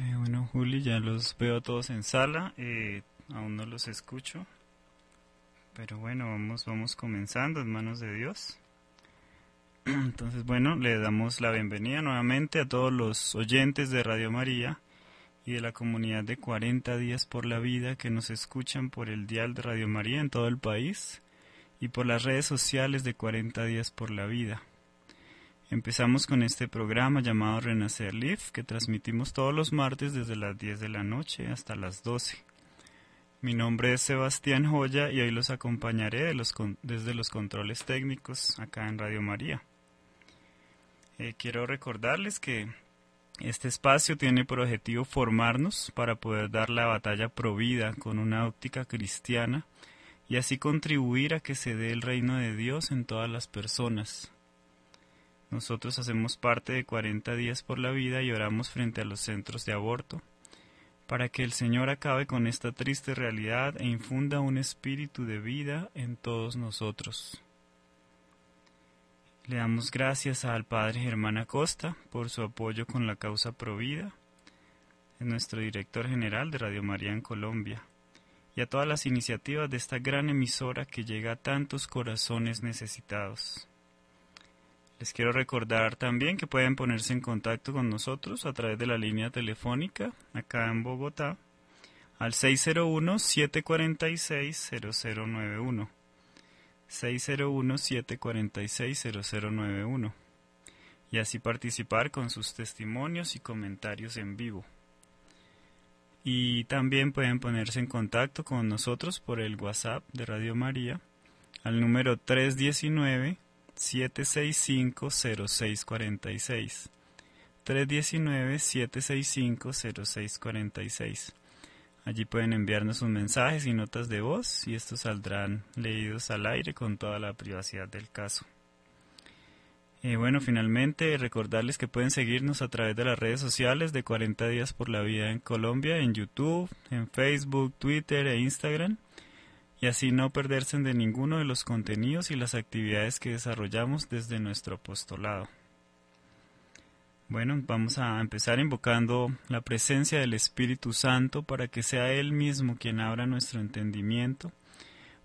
Eh, bueno, Juli, ya los veo todos en sala. Eh, aún no los escucho. Pero bueno, vamos, vamos comenzando en manos de Dios. Entonces, bueno, le damos la bienvenida nuevamente a todos los oyentes de Radio María y de la comunidad de 40 días por la vida que nos escuchan por el dial de Radio María en todo el país y por las redes sociales de 40 días por la vida. Empezamos con este programa llamado Renacer Live que transmitimos todos los martes desde las 10 de la noche hasta las 12. Mi nombre es Sebastián Joya y hoy los acompañaré desde los controles técnicos acá en Radio María. Eh, quiero recordarles que este espacio tiene por objetivo formarnos para poder dar la batalla provida con una óptica cristiana y así contribuir a que se dé el reino de Dios en todas las personas, nosotros hacemos parte de 40 días por la vida y oramos frente a los centros de aborto, para que el Señor acabe con esta triste realidad e infunda un espíritu de vida en todos nosotros. Le damos gracias al Padre Germán Acosta por su apoyo con la causa Provida, es nuestro director general de Radio María en Colombia, y a todas las iniciativas de esta gran emisora que llega a tantos corazones necesitados. Les quiero recordar también que pueden ponerse en contacto con nosotros a través de la línea telefónica acá en Bogotá al 601-746-0091. 601-746-0091 y así participar con sus testimonios y comentarios en vivo. Y también pueden ponerse en contacto con nosotros por el WhatsApp de Radio María al número 319 765-0646. 319-765-0646. Allí pueden enviarnos sus mensajes y notas de voz y estos saldrán leídos al aire con toda la privacidad del caso. Y bueno, finalmente recordarles que pueden seguirnos a través de las redes sociales de 40 días por la vida en Colombia, en YouTube, en Facebook, Twitter e Instagram y así no perderse de ninguno de los contenidos y las actividades que desarrollamos desde nuestro apostolado. Bueno, vamos a empezar invocando la presencia del Espíritu Santo para que sea Él mismo quien abra nuestro entendimiento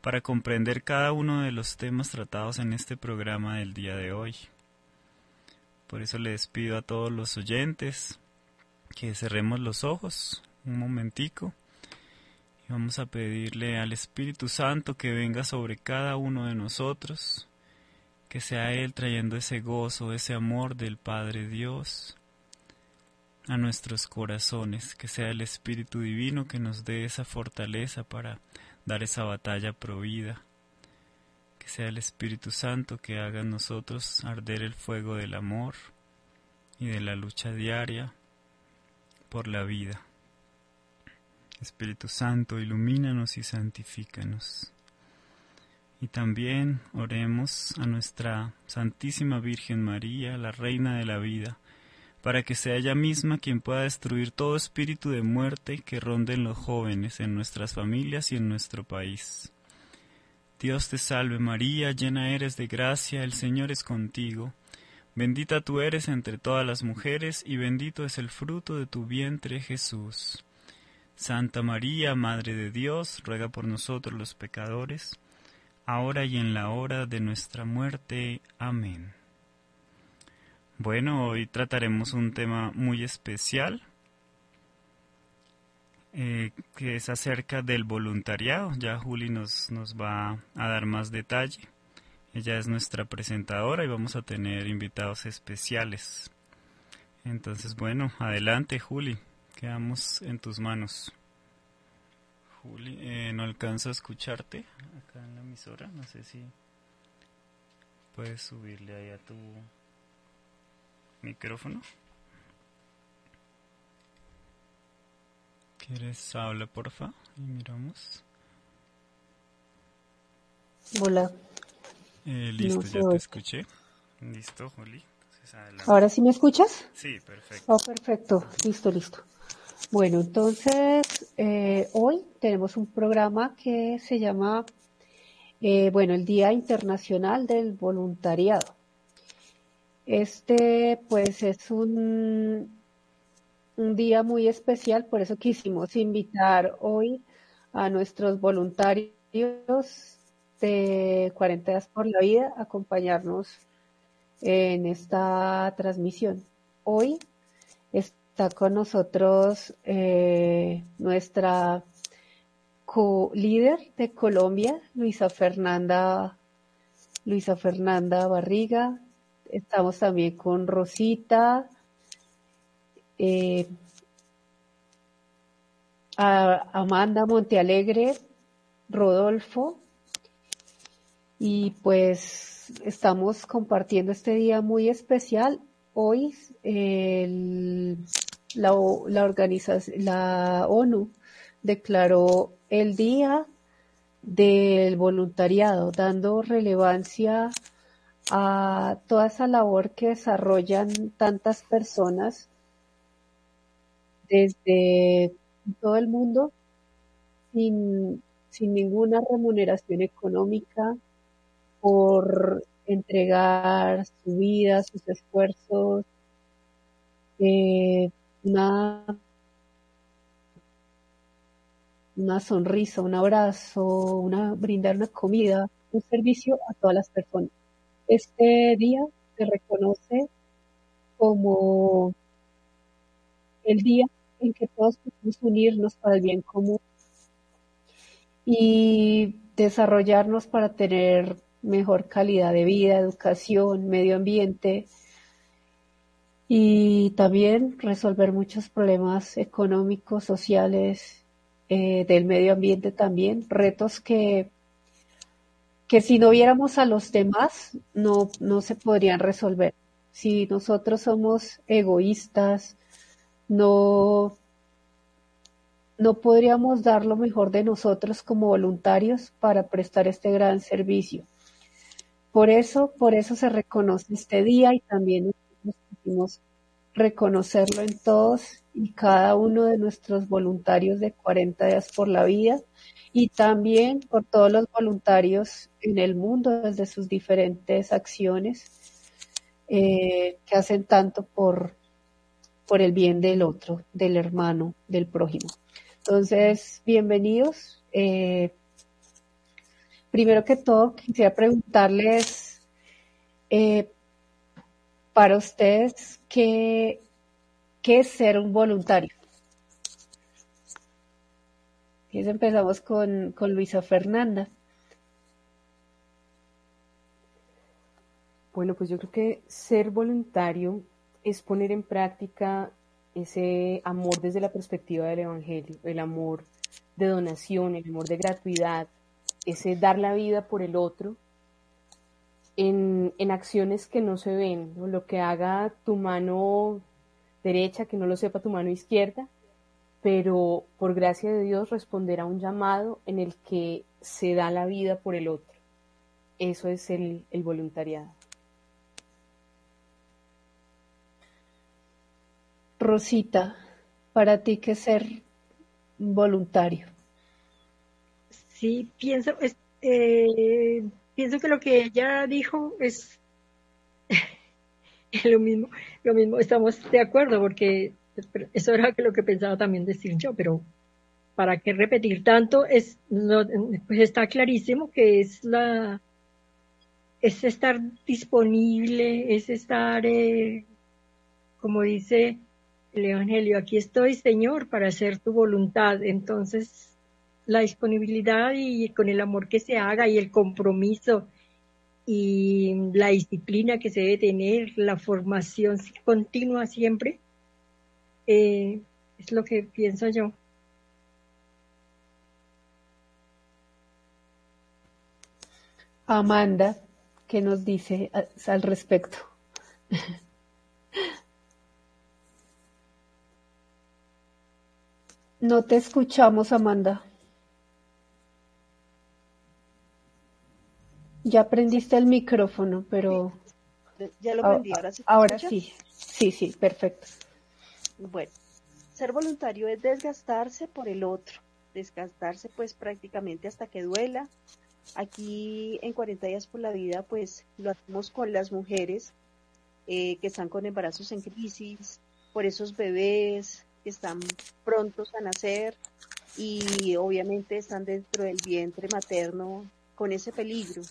para comprender cada uno de los temas tratados en este programa del día de hoy. Por eso les pido a todos los oyentes que cerremos los ojos un momentico Vamos a pedirle al Espíritu Santo que venga sobre cada uno de nosotros, que sea Él trayendo ese gozo, ese amor del Padre Dios a nuestros corazones, que sea el Espíritu Divino que nos dé esa fortaleza para dar esa batalla provida, que sea el Espíritu Santo que haga en nosotros arder el fuego del amor y de la lucha diaria por la vida. Espíritu Santo, ilumínanos y santifícanos. Y también oremos a nuestra Santísima Virgen María, la Reina de la vida, para que sea ella misma quien pueda destruir todo espíritu de muerte que ronde en los jóvenes, en nuestras familias y en nuestro país. Dios te salve María, llena eres de gracia, el Señor es contigo. Bendita tú eres entre todas las mujeres y bendito es el fruto de tu vientre Jesús. Santa María, Madre de Dios, ruega por nosotros los pecadores, ahora y en la hora de nuestra muerte. Amén. Bueno, hoy trataremos un tema muy especial, eh, que es acerca del voluntariado. Ya Juli nos, nos va a dar más detalle. Ella es nuestra presentadora y vamos a tener invitados especiales. Entonces, bueno, adelante Juli. Quedamos en tus manos. Juli, eh, no alcanzo a escucharte acá en la emisora. No sé si puedes subirle ahí a tu micrófono. ¿Quieres hablar, porfa? Y miramos. Hola. Eh, listo, ya te escuché. Listo, Juli. ¿Ahora sí me escuchas? Sí, perfecto. Oh, perfecto. Listo, listo. Bueno, entonces eh, hoy tenemos un programa que se llama, eh, bueno, el Día Internacional del Voluntariado. Este, pues, es un, un día muy especial, por eso quisimos invitar hoy a nuestros voluntarios de 40 días por la vida a acompañarnos en esta transmisión. Hoy está con nosotros eh, nuestra co-líder de Colombia, Luisa Fernanda, Luisa Fernanda Barriga. Estamos también con Rosita, eh, Amanda Montealegre, Rodolfo, y pues estamos compartiendo este día muy especial. Hoy la, organización, la ONU declaró el Día del Voluntariado, dando relevancia a toda esa labor que desarrollan tantas personas desde todo el mundo sin, ninguna remuneración económica por entregar su vida, sus esfuerzos, eh, una, una sonrisa, un abrazo, una, brindar una comida, un servicio a todas las personas. Este día se reconoce como el día en que todos podemos unirnos para el bien común y desarrollarnos para tener mejor calidad de vida, educación, medio ambiente y también resolver muchos problemas económicos, sociales, eh, del medio ambiente también, retos que, que si no viéramos a los demás no, no se podrían resolver. Si nosotros somos egoístas, no, no podríamos dar lo mejor de nosotros como voluntarios para prestar este gran servicio. Por eso, por eso se reconoce este día y también reconocerlo en todos y cada uno de nuestros voluntarios de 40 días por la vida y también por todos los voluntarios en el mundo desde sus diferentes acciones eh, que hacen tanto por, por el bien del otro, del hermano, del prójimo. Entonces, bienvenidos. Eh, primero que todo, quisiera preguntarles eh, para ustedes qué, qué es ser un voluntario. Y empezamos con, con Luisa Fernanda. Bueno, pues yo creo que ser voluntario es poner en práctica ese amor desde la perspectiva del Evangelio, el amor de donación, el amor de gratuidad, ese dar la vida por el otro en, acciones que no se ven, lo que haga tu mano derecha, que no lo sepa tu mano izquierda, pero por gracia de Dios responder a un llamado en el que se da la vida por el otro. Eso es el voluntariado. Rosita, para ti qué ser voluntario. Sí, pienso, eh, pienso que lo que ella dijo es lo mismo, lo mismo, estamos de acuerdo, porque eso era lo que pensaba también decir yo, pero para qué repetir tanto, es, pues está clarísimo que es la, es estar disponible, es estar, eh, como dice el Evangelio, aquí estoy, Señor, para hacer tu voluntad. Entonces, la disponibilidad y con el amor que se haga y el compromiso y la disciplina que se debe tener, la formación continua siempre, eh, es lo que pienso yo. Amanda, ¿qué nos dice al respecto? No te escuchamos, Amanda. Ya aprendiste el micrófono, pero... Ya lo aprendí, ahora sí. Ahora sí, sí, sí, perfecto. Bueno, ser voluntario es desgastarse por el otro, desgastarse pues prácticamente hasta que duela. Aquí en 40 días por la vida pues lo hacemos con las mujeres eh, que están con embarazos en crisis, por esos bebés que están prontos a nacer y obviamente están dentro del vientre materno con ese peligro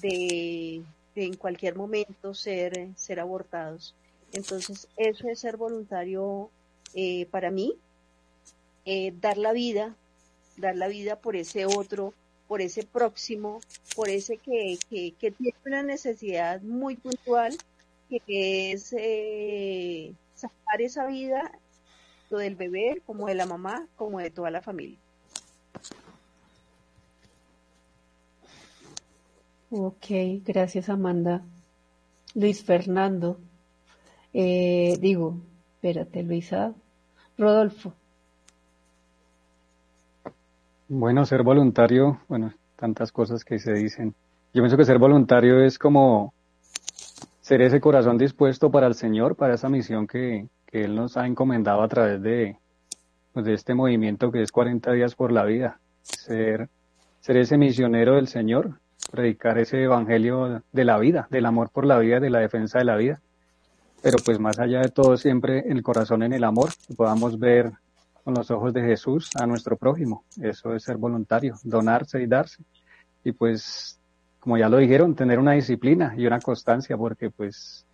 de, en cualquier momento ser, ser abortados. Entonces, eso es ser voluntario eh, para mí, eh, dar la vida, dar la vida por ese otro, por ese próximo, por ese que, que, tiene una necesidad muy puntual, que es eh, sacar esa vida, lo del bebé, como de la mamá, como de toda la familia. Ok, gracias Amanda. Luis Fernando. Eh, digo, espérate Luisa. Rodolfo. Bueno, ser voluntario, bueno, tantas cosas que se dicen. Yo pienso que ser voluntario es como ser ese corazón dispuesto para el Señor, para esa misión que, que Él nos ha encomendado a través de, pues, de este movimiento que es 40 días por la vida. Ser, ser ese misionero del Señor, predicar ese evangelio de la vida, del amor por la vida, de la defensa de la vida. Pero pues más allá de todo, siempre el corazón en el amor, que podamos ver con los ojos de Jesús a nuestro prójimo. Eso es ser voluntario, donarse y darse. Y pues, como ya lo dijeron, tener una disciplina y una constancia, porque pues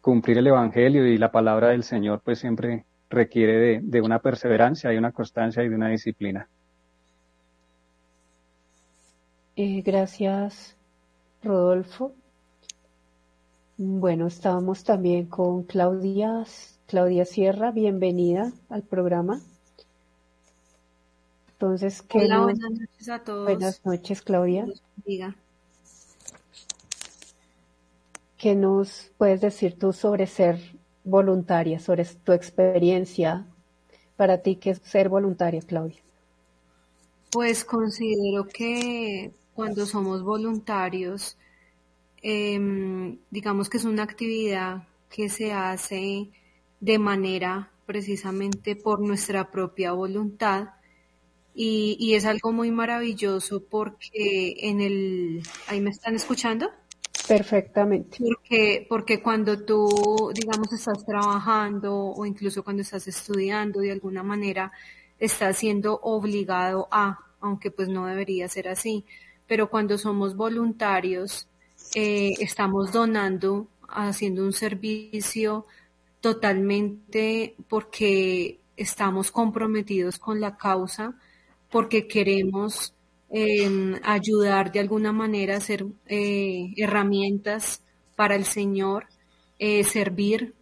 cumplir el Evangelio y la palabra del Señor pues siempre requiere de, una perseverancia y una constancia y de una disciplina. Eh, gracias, Rodolfo. Bueno, estábamos también con Claudia, Claudia Sierra, bienvenida al programa. Entonces, ¿qué Hola, buenas noches a todos. Buenas noches, Claudia. ¿Qué nos puedes decir tú sobre ser voluntaria, sobre tu experiencia para ti que es ser voluntaria, Claudia? Pues considero que cuando somos voluntarios, em, digamos que es una actividad que se hace de manera precisamente por nuestra propia voluntad y, es algo muy maravilloso porque en el... ¿Ahí me están escuchando? Perfectamente. Porque, porque cuando tú, digamos, estás trabajando o incluso cuando estás estudiando, de alguna manera estás siendo obligado a, aunque pues no debería ser así, pero cuando somos voluntarios, eh, estamos donando, haciendo un servicio totalmente porque estamos comprometidos con la causa porque queremos em, ayudar de alguna manera a hacer eh, herramientas para el Señor, eh, servir.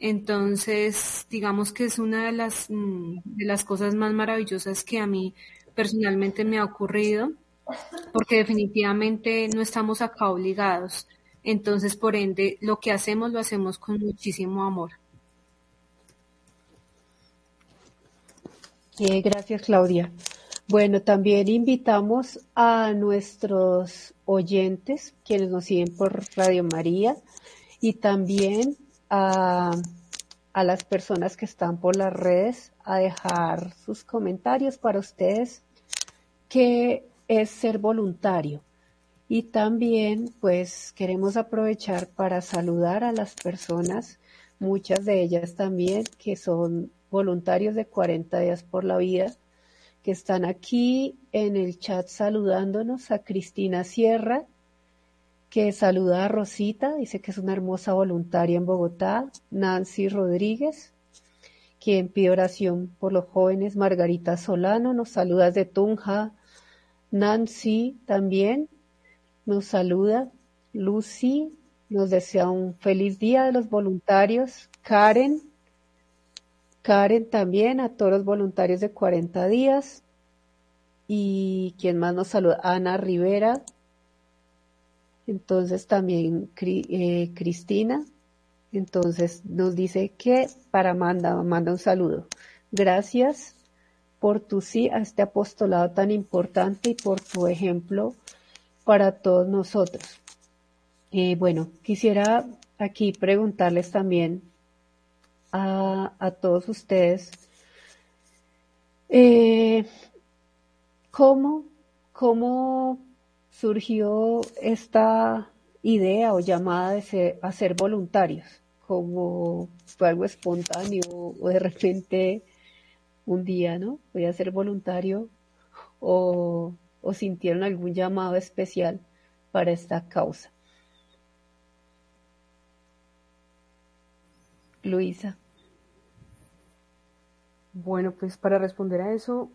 Entonces, digamos que es una de las, mm, de las cosas más maravillosas que a mí personalmente me ha ocurrido, porque definitivamente no estamos acá obligados. Entonces, por ende, lo que hacemos lo hacemos con muchísimo amor. Eh, gracias, Claudia. Bueno, también invitamos a nuestros oyentes, quienes nos siguen por Radio María, y también a, las personas que están por las redes a dejar sus comentarios para ustedes, que es ser voluntario. Y también, pues, queremos aprovechar para saludar a las personas, muchas de ellas también, que son voluntarios de 40 días por la vida que están aquí en el chat saludándonos, a Cristina Sierra, que saluda a Rosita, dice que es una hermosa voluntaria en Bogotá, Nancy Rodríguez, quien pide oración por los jóvenes, Margarita Solano, nos saluda desde Tunja, Nancy también nos saluda, Lucy nos desea un feliz día de los voluntarios, Karen, Karen también, a todos los voluntarios de 40 días. Y quien más nos saluda, Ana Rivera. Entonces también eh, Cristina. Entonces nos dice que para manda, manda un saludo. Gracias por tu sí a este apostolado tan importante y por tu ejemplo para todos nosotros. Eh, bueno, quisiera aquí preguntarles también a, todos ustedes. Eh, ¿cómo, ¿Cómo surgió esta idea o llamada de ser, a ser voluntarios? como fue algo espontáneo o de repente un día, ¿no? Voy a ser voluntario o, o sintieron algún llamado especial para esta causa. Luisa. Bueno, pues para responder a eso,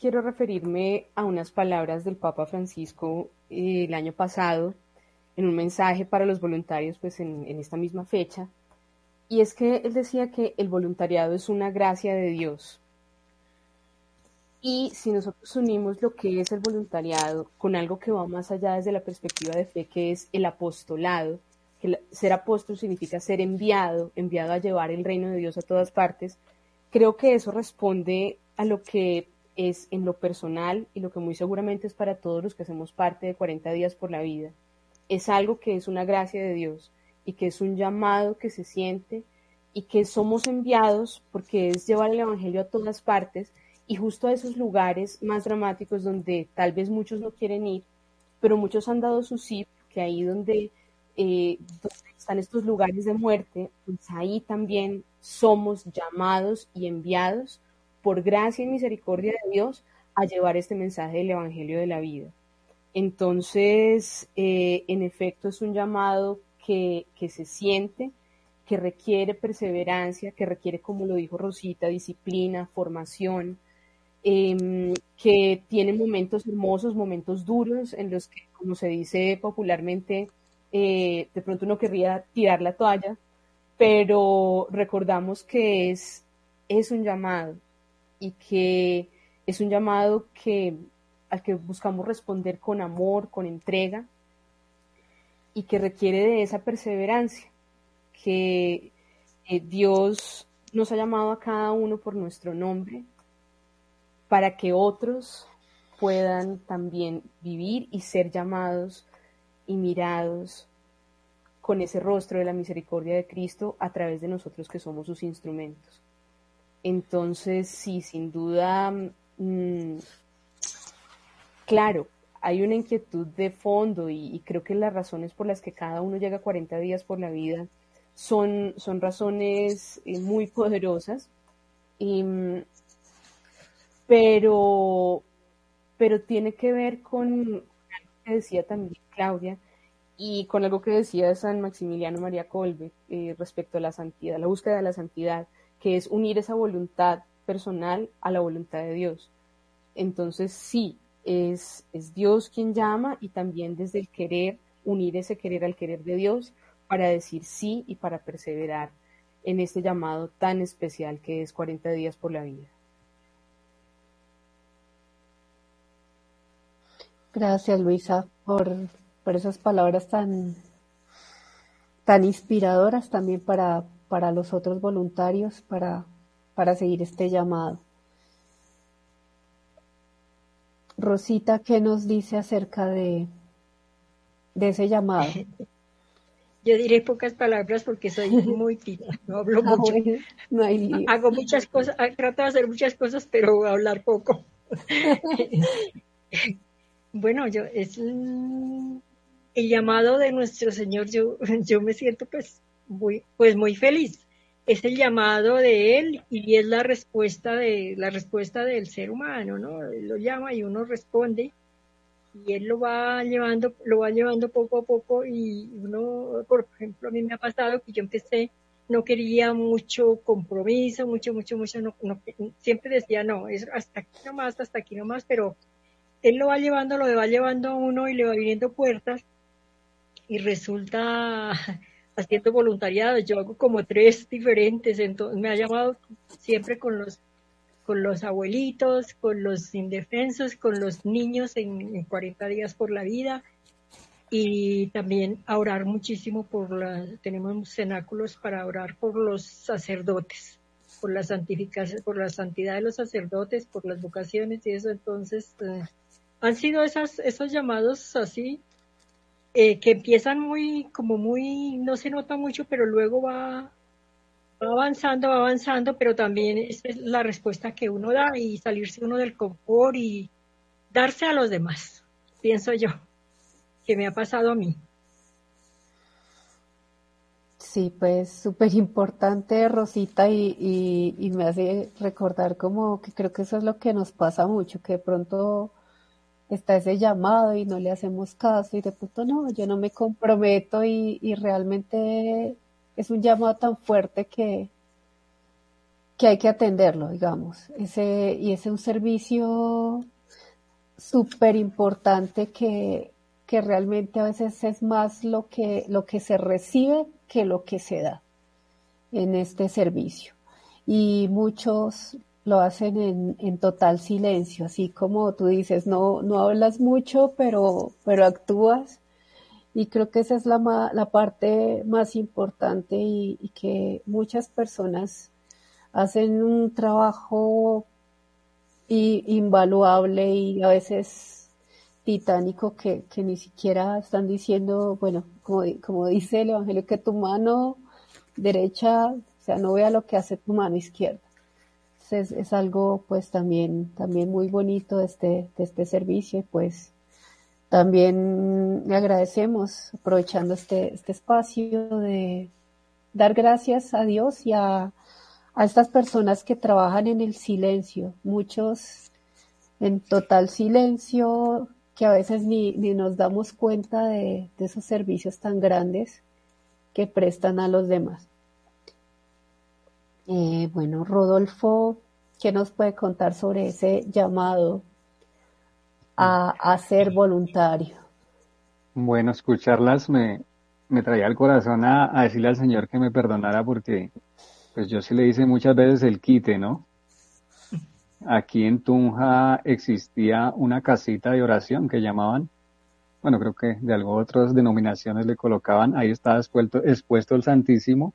quiero referirme a unas palabras del Papa Francisco eh, el año pasado en un mensaje para los voluntarios, pues en, en esta misma fecha. Y es que él decía que el voluntariado es una gracia de Dios. Y si nosotros unimos lo que es el voluntariado con algo que va más allá desde la perspectiva de fe, que es el apostolado, que ser apóstol significa ser enviado, enviado a llevar el reino de Dios a todas partes, creo que eso responde a lo que es en lo personal y lo que muy seguramente es para todos los que hacemos parte de 40 días por la vida. Es algo que es una gracia de Dios y que es un llamado que se siente y que somos enviados porque es llevar el Evangelio a todas partes y justo a esos lugares más dramáticos donde tal vez muchos no quieren ir, pero muchos han dado su sí, que ahí donde, eh, donde están estos lugares de muerte, pues ahí también somos llamados y enviados por gracia y misericordia de Dios a llevar este mensaje del Evangelio de la vida. Entonces, eh, en efecto, es un llamado que, que, se siente, que requiere perseverancia, que requiere, como lo dijo Rosita, disciplina, formación, eh, que tiene momentos hermosos, momentos duros, en los que, como se dice popularmente, eh, de pronto uno querría tirar la toalla, pero recordamos que es, es un llamado y que es un llamado al que buscamos responder con amor, con entrega y que requiere de esa perseverancia, que eh, Dios nos ha llamado a cada uno por nuestro nombre para que otros puedan también vivir y ser llamados y mirados con ese rostro de la misericordia de Cristo a través de nosotros que somos sus instrumentos. Entonces, sí, sin duda, mmm, claro, hay una inquietud de fondo y, creo que las razones por las que cada uno llega 40 días por la vida son, son razones eh, muy poderosas, y, pero, pero tiene que ver con algo que decía también Claudia, y con algo que decía San Maximiliano María Colbe eh, respecto a la santidad, la búsqueda de la santidad, que es unir esa voluntad personal a la voluntad de Dios. Entonces sí, es, es Dios quien llama y también desde el querer, unir ese querer al querer de Dios para decir sí y para perseverar en este llamado tan especial que es 40 días por la vida. Gracias Luisa por por esas palabras tan, tan inspiradoras también para, para los otros voluntarios, para, para seguir este llamado. Rosita, ¿qué nos dice acerca de, de ese llamado? Yo diré pocas palabras porque soy muy tita, no hablo Ah, mucho. no hay. Hago muchas cosas, trato de hacer muchas cosas, pero hablar poco. bueno, yo es el llamado de nuestro Señor, yo, yo me siento pues muy, pues muy feliz. Es el llamado de Él y es la respuesta de la respuesta del ser humano, ¿no? Él lo llama y uno responde y Él lo va llevando, lo va llevando poco a poco y uno, por ejemplo, a mí me ha pasado que yo empecé, no quería mucho compromiso, mucho, mucho, mucho, no, no, siempre decía no, es hasta aquí nomás, hasta aquí nomás, pero Él lo va llevando, lo va llevando a uno y le va abriendo puertas y resulta haciendo voluntariado. Yo hago como tres diferentes, entonces me ha llamado siempre con los con los abuelitos, con los indefensos, con los niños en, en 40 días por la vida y también a orar muchísimo por la, tenemos cenáculos para orar por los sacerdotes, por la santificación, por la santidad de los sacerdotes, por las vocaciones y eso, entonces eh, han sido esas, esos llamados así eh, que empiezan muy, como muy, no se nota mucho, pero luego va, va avanzando, va avanzando, pero también esa es la respuesta que uno da y salirse uno del confort y darse a los demás, pienso yo, que me ha pasado a mí. Sí, pues súper importante, Rosita, y, y, me hace recordar como que creo que eso es lo que nos pasa mucho, que de pronto está ese llamado y no le hacemos caso y de pronto no, yo no me comprometo y, y realmente es un llamado tan fuerte que, que hay que atenderlo, digamos. Ese, y ese es un servicio súper importante que, que realmente a veces es más lo que, lo que se recibe que lo que se da en este servicio. Y muchos lo hacen en, en, total silencio, así como tú dices, no, no hablas mucho, pero, pero actúas. Y creo que esa es la, la parte más importante y, y, que muchas personas hacen un trabajo invaluable y a veces titánico que, que ni siquiera están diciendo, bueno, como, como dice el Evangelio, que tu mano derecha, o sea, no vea lo que hace tu mano izquierda. Es, algo pues también, también muy bonito de este, de este servicio y pues también le agradecemos aprovechando este, este espacio de dar gracias a Dios y a, a estas personas que trabajan en el silencio, muchos en total silencio, que a veces ni, ni nos damos cuenta de, esos servicios tan grandes que prestan a los demás. Eh, bueno, Rodolfo, ¿qué nos puede contar sobre ese llamado a, ser voluntario? Bueno, escucharlas me, me traía al corazón a, a, decirle al Señor que me perdonara porque pues yo sí le hice muchas veces el quite, ¿no? aquí en Tunja existía una casita de oración que llamaban, bueno, creo que de algo otras denominaciones le colocaban, ahí estaba expuesto, expuesto el Santísimo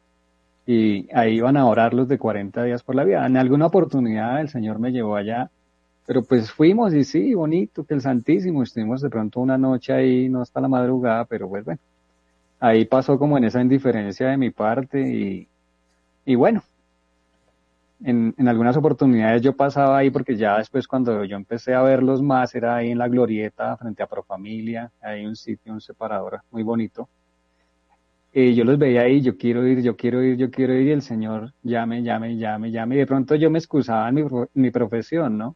y ahí iban a orar los de 40 días por la vida. En alguna oportunidad el Señor me llevó allá, pero pues fuimos y sí, bonito que el Santísimo, estuvimos de pronto una noche ahí, no hasta la madrugada, pero pues bueno, ahí pasó como en esa indiferencia de mi parte y, y bueno, en, en, algunas oportunidades yo pasaba ahí porque ya después cuando yo empecé a verlos más era ahí en la glorieta frente a Profamilia, hay un sitio, un separador muy bonito. Yo los veía ahí, yo quiero ir, yo quiero ir, yo quiero ir y el Señor llame, llame, llame, llame. Y de pronto yo me excusaba en mi, mi profesión, ¿no?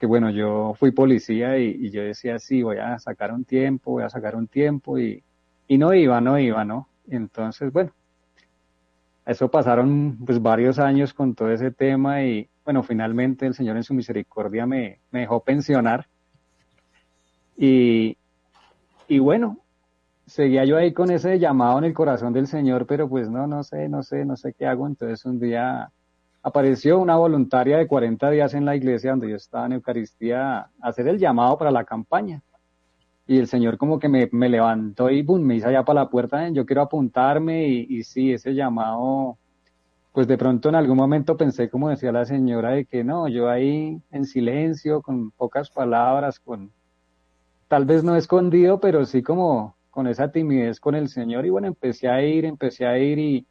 Que bueno, yo fui policía y, y, yo decía, sí, voy a sacar un tiempo, voy a sacar un tiempo y, y no iba, no iba, ¿no? entonces, bueno, eso pasaron pues varios años con todo ese tema y bueno, finalmente el Señor en su misericordia me, me dejó pensionar. Y, y bueno, seguía yo ahí con ese llamado en el corazón del Señor, pero pues no, no sé, no sé, no sé qué hago. Entonces un día apareció una voluntaria de 40 días en la iglesia donde yo estaba en Eucaristía a hacer el llamado para la campaña y el Señor como que me, me levantó y boom, me hizo allá para la puerta, yo quiero apuntarme y, y sí, ese llamado, pues de pronto en algún momento pensé, como decía la señora, de que no, yo ahí en silencio, con pocas palabras, con tal vez no escondido, pero sí como con esa timidez con el Señor y bueno, empecé a ir, empecé a ir y,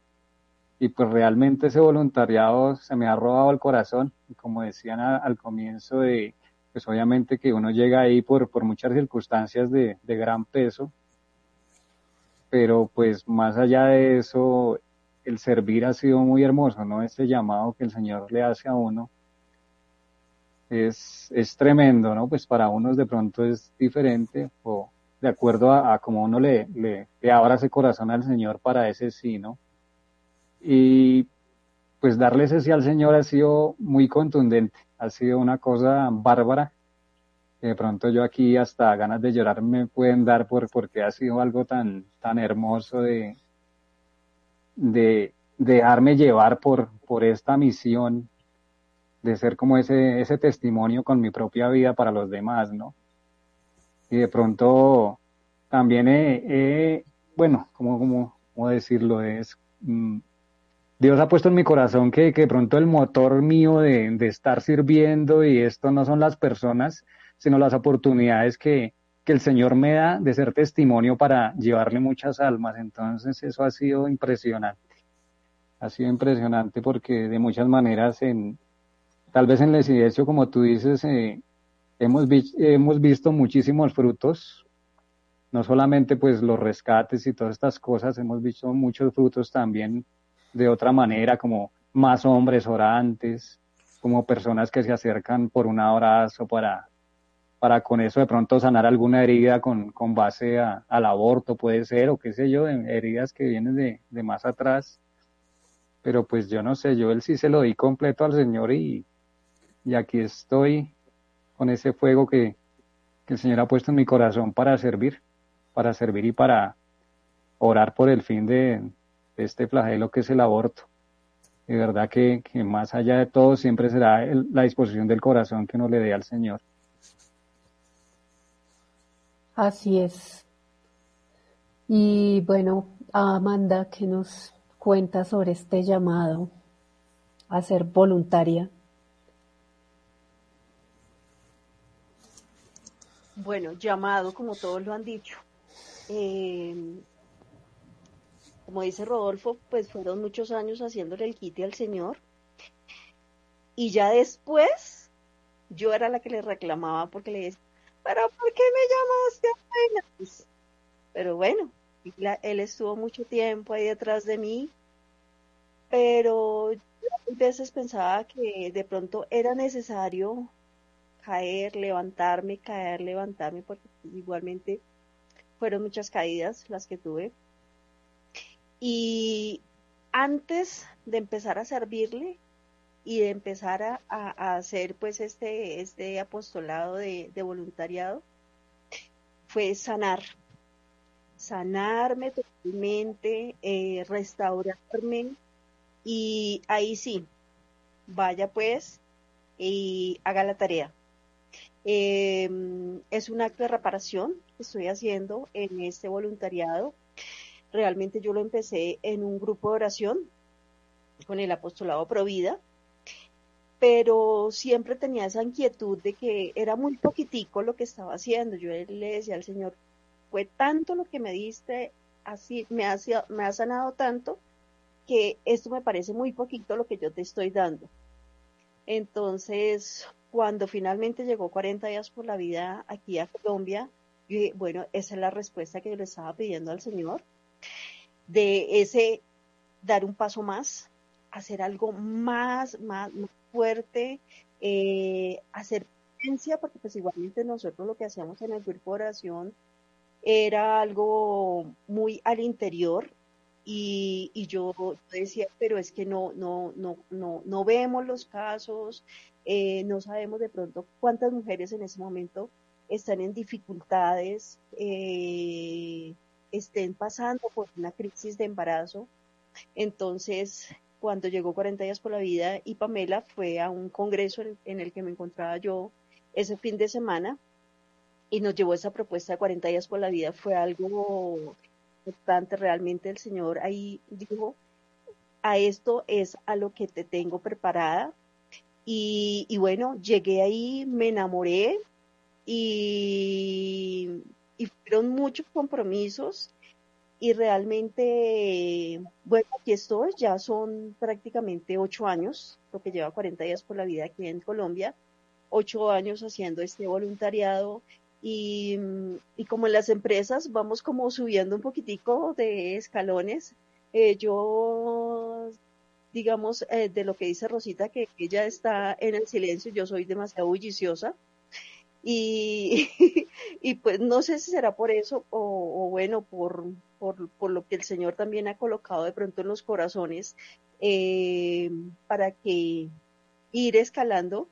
y pues realmente ese voluntariado se me ha robado el corazón, como decían al comienzo de pues obviamente que uno llega ahí por, por muchas circunstancias de, de gran peso, pero pues más allá de eso, el servir ha sido muy hermoso, ¿no? Este llamado que el Señor le hace a uno es, es tremendo, ¿no? Pues para unos de pronto es diferente o de acuerdo a, a cómo uno le, le, le, abra ese corazón al Señor para ese sí, ¿no? Y pues darle ese sí al Señor ha sido muy contundente ha sido una cosa bárbara. De pronto yo aquí hasta ganas de llorar me pueden dar por, porque ha sido algo tan, tan hermoso de, de, dejarme llevar por, por esta misión, de ser como ese, ese testimonio con mi propia vida para los demás, ¿no? Y de pronto también he, bueno, como, como, ¿cómo decirlo? Es, mm, Dios ha puesto en mi corazón que, que de pronto el motor mío de, de, estar sirviendo y esto no son las personas, sino las oportunidades que, que el Señor me da de ser testimonio para llevarle muchas almas. Entonces eso ha sido impresionante. Ha sido impresionante porque de muchas maneras, en, tal vez en el silencio, como tú dices, eh, hemos, hemos visto muchísimos frutos no solamente pues los rescates y todas estas cosas, hemos visto muchos frutos también de otra manera, como más hombres orantes, como personas que se acercan por un abrazo para, para con eso de pronto sanar alguna herida con, con base al aborto, puede ser, o qué sé yo, heridas que vienen de, de más atrás. Pero pues yo no sé, yo él sí se lo di completo al Señor y, y aquí estoy con ese fuego que, que el Señor ha puesto en mi corazón para servir, para servir y para orar por el fin de, este flagelo que es el aborto. De verdad que, más allá de todo siempre será la disposición del corazón que uno le dé al Señor. Así es. Y bueno, Amanda, que nos cuenta sobre este llamado a ser voluntaria. Bueno, llamado, como todos lo han dicho. Eh, como dice Rodolfo, pues fueron muchos años haciéndole el quite al Señor. Y ya después, yo era la que le reclamaba porque le decía, pero ¿por qué me llamaste apenas? Pero bueno, él estuvo mucho tiempo ahí detrás de mí, pero yo a veces pensaba que de pronto era necesario caer, levantarme, caer, levantarme, porque igualmente fueron muchas caídas las que tuve. Y antes de empezar a servirle y de empezar a, hacer pues este, este apostolado de, voluntariado, fue sanar, sanarme totalmente, eh, restaurarme y ahí sí, vaya pues y haga la tarea. Em, es un acto de reparación que estoy haciendo en este voluntariado Realmente yo lo empecé en un grupo de oración con el apostolado Provida, pero siempre tenía esa inquietud de que era muy poquitico lo que estaba haciendo. Yo le decía al Señor, fue tanto lo que me diste, así me ha, me ha sanado tanto que esto me parece muy poquito lo que yo te estoy dando. Entonces, cuando finalmente llegó 40 días por la vida aquí a Colombia, yo dije, bueno, esa es la respuesta que yo le estaba pidiendo al Señor de ese dar un paso más, hacer algo más, más, fuerte, eh, hacer presencia, porque pues igualmente nosotros lo que hacíamos en el grupo de oración era algo muy al interior y, y yo decía, pero es que no, no, no, no, no vemos los casos, eh, no sabemos de pronto cuántas mujeres en ese momento están en dificultades, eh, estén pasando por una crisis de embarazo. Entonces, cuando llegó 40 días por la vida y Pamela fue a un congreso en el que me encontraba yo ese fin de semana y nos llevó esa propuesta de 40 días por la vida, fue algo importante realmente el Señor ahí dijo, a esto es a lo que te tengo preparada. Y, bueno, llegué ahí, me enamoré y y fueron muchos compromisos y realmente, bueno, aquí estoy, ya son prácticamente ocho años, lo que lleva 40 días por la vida aquí en Colombia, ocho años haciendo este voluntariado y, y como en las empresas vamos como subiendo un poquitico de escalones, eh, yo digamos, eh, de lo que dice Rosita, que ella está en el silencio, yo soy demasiado bulliciosa, y, y pues no sé si será por eso o, bueno, por, por, por, lo que el Señor también ha colocado de pronto en los corazones eh, para que ir escalando.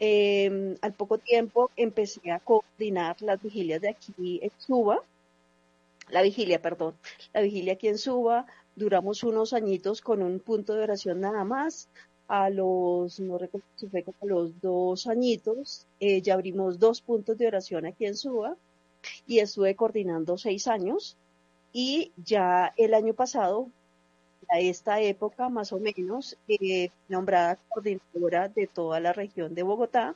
Eh, al poco tiempo empecé a coordinar las vigilias de aquí en Suba, la vigilia, perdón, la vigilia aquí en Suba, duramos unos añitos con un punto de oración nada más, a los, no recuerdo si fue como a los dos añitos, eh, ya abrimos dos puntos de oración aquí en Suba y estuve coordinando seis años. Y ya el año pasado, a esta época más o menos, eh, nombrada coordinadora de toda la región de Bogotá,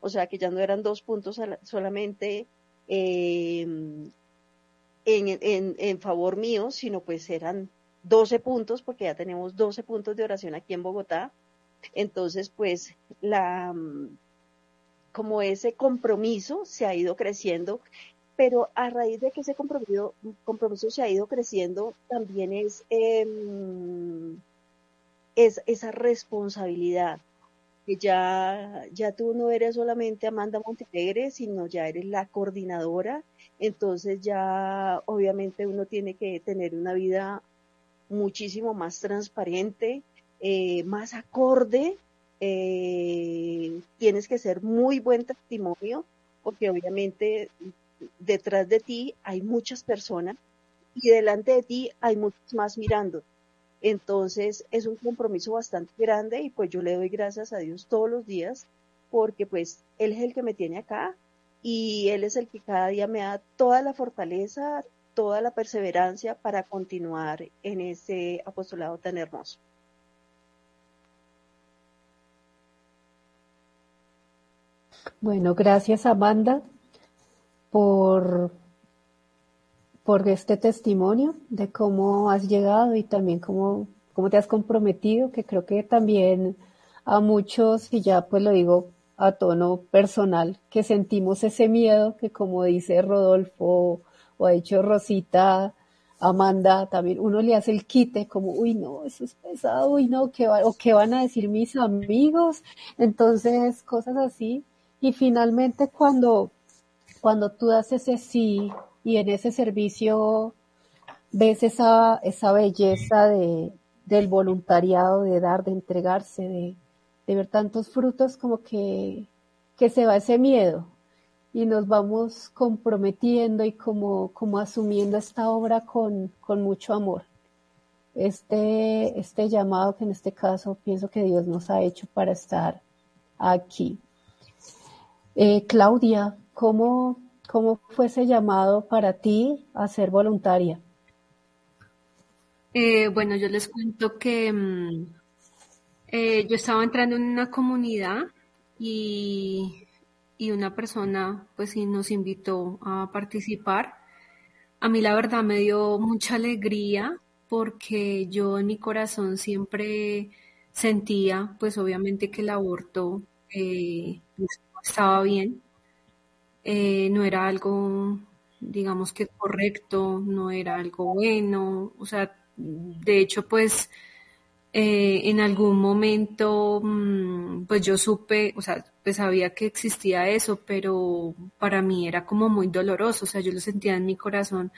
o sea que ya no eran dos puntos solamente eh, en, en, en favor mío, sino pues eran 12 puntos, porque ya tenemos 12 puntos de oración aquí en Bogotá. Entonces, pues, la, como ese compromiso se ha ido creciendo pero a raíz de que ese compromiso, compromiso se ha ido creciendo, también es, em, es esa responsabilidad, que ya, ya tú no eres solamente Amanda Montenegre, sino ya eres la coordinadora, entonces ya obviamente uno tiene que tener una vida muchísimo más transparente, eh, más acorde, eh, tienes que ser muy buen testimonio, porque obviamente detrás de ti hay muchas personas y delante de ti hay muchos más mirando. Entonces es un compromiso bastante grande y pues yo le doy gracias a Dios todos los días porque pues Él es el que me tiene acá y Él es el que cada día me da toda la fortaleza, toda la perseverancia para continuar en ese apostolado tan hermoso. Bueno, gracias Amanda por, por este testimonio de cómo has llegado y también cómo, cómo te has comprometido, que creo que también a muchos, y ya pues lo digo a tono personal, que sentimos ese miedo que como dice Rodolfo o ha dicho Rosita, Amanda, también uno le hace el quite como, uy, no, eso es pesado, uy, no, ¿qué va, o qué van a decir mis amigos? Entonces, cosas así. Y finalmente cuando, cuando tú das ese sí y en ese servicio ves esa, esa belleza de, del voluntariado, de dar, de entregarse, de, de ver tantos frutos como que, que se va ese miedo y nos vamos comprometiendo y como, como asumiendo esta obra con, con mucho amor. Este, este llamado que en este caso pienso que Dios nos ha hecho para estar aquí. Eh, Claudia, ¿cómo, ¿cómo fue ese llamado para ti a ser voluntaria? Eh, bueno, yo les cuento que mm, eh, yo estaba entrando en una comunidad y, y una persona pues sí nos invitó a participar. A mí la verdad me dio mucha alegría porque yo en mi corazón siempre sentía pues obviamente que el aborto eh, estaba bien, eh, no era algo, digamos que correcto, no era algo bueno, o sea, de hecho, pues eh, en algún momento, mm, pues yo supe, o sea, pues sabía que existía eso, pero para mí era como muy doloroso, o sea, yo lo sentía en mi corazón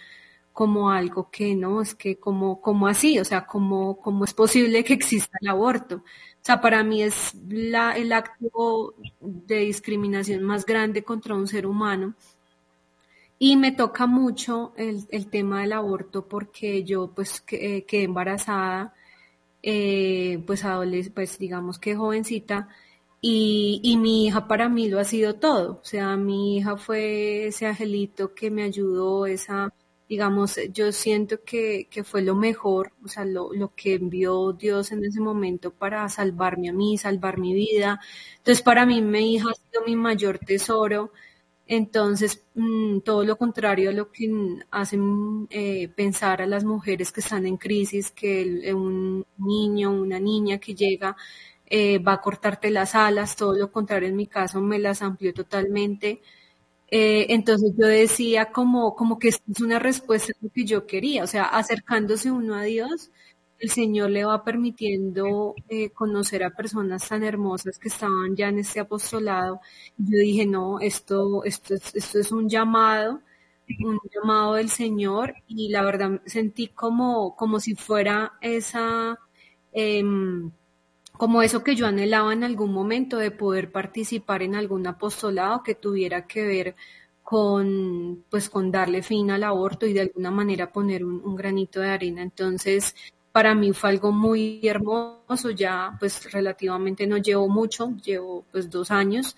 como algo que no, es que como, como así, o sea, como, como es posible que exista el aborto. O sea, para mí es la, el acto de discriminación más grande contra un ser humano. Y me toca mucho el, el tema del aborto porque yo pues eh, quedé embarazada, eh, pues, pues digamos que jovencita, y, y, mi hija para mí lo ha sido todo. O sea, mi hija fue ese angelito que me ayudó, esa digamos, yo siento que, que fue lo mejor, o sea, lo, lo, que envió Dios en ese momento para salvarme a mí, salvar mi vida. Entonces, para mí, mi hija ha sido mi mayor tesoro. Entonces, mm, todo lo contrario a lo que hacen eh, pensar a las mujeres que están en crisis, que un niño, una niña que llega eh, va a cortarte las alas, todo lo contrario en mi caso me las amplió totalmente. Eh, entonces yo decía como, como que es una respuesta a lo que yo quería, o sea, acercándose uno a Dios, el Señor le va permitiendo eh, conocer a personas tan hermosas que estaban ya en este apostolado. Yo dije, no, esto, esto, esto es un llamado, un llamado del Señor y la verdad sentí como, como si fuera esa... Eh, como eso que yo anhelaba en algún momento de poder participar en algún apostolado que tuviera que ver con, pues, con darle fin al aborto y de alguna manera poner un, granito de arena. Entonces, para mí fue algo muy hermoso, ya pues relativamente no llevo mucho, llevo pues dos años,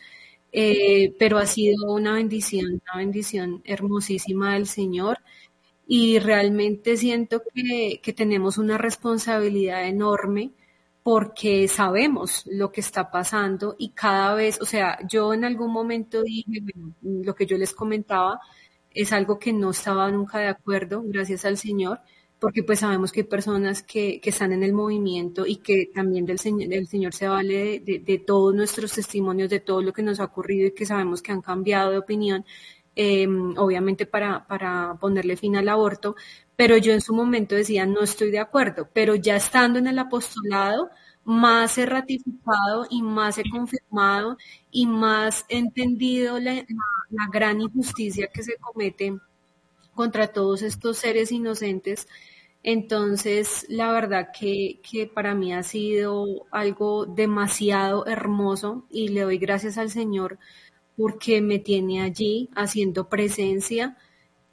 eh, pero ha sido una bendición, una bendición hermosísima del Señor y realmente siento que, que tenemos una responsabilidad enorme porque sabemos lo que está pasando y cada vez, o sea, yo en algún momento dije, lo que yo les comentaba es algo que no estaba nunca de acuerdo, gracias al Señor, porque pues sabemos que hay personas que, que están en el movimiento y que también del Señor, se vale de, de, todos nuestros testimonios, de todo lo que nos ha ocurrido y que sabemos que han cambiado de opinión. em, obviamente para, para ponerle fin al aborto, pero yo en su momento decía, no estoy de acuerdo, pero ya estando en el apostolado, más he ratificado y más he confirmado y más he entendido la gran injusticia que se comete contra todos estos seres inocentes entonces, la verdad que, que, para mí ha sido algo demasiado hermoso y le doy gracias al Señor porque me tiene allí haciendo presencia.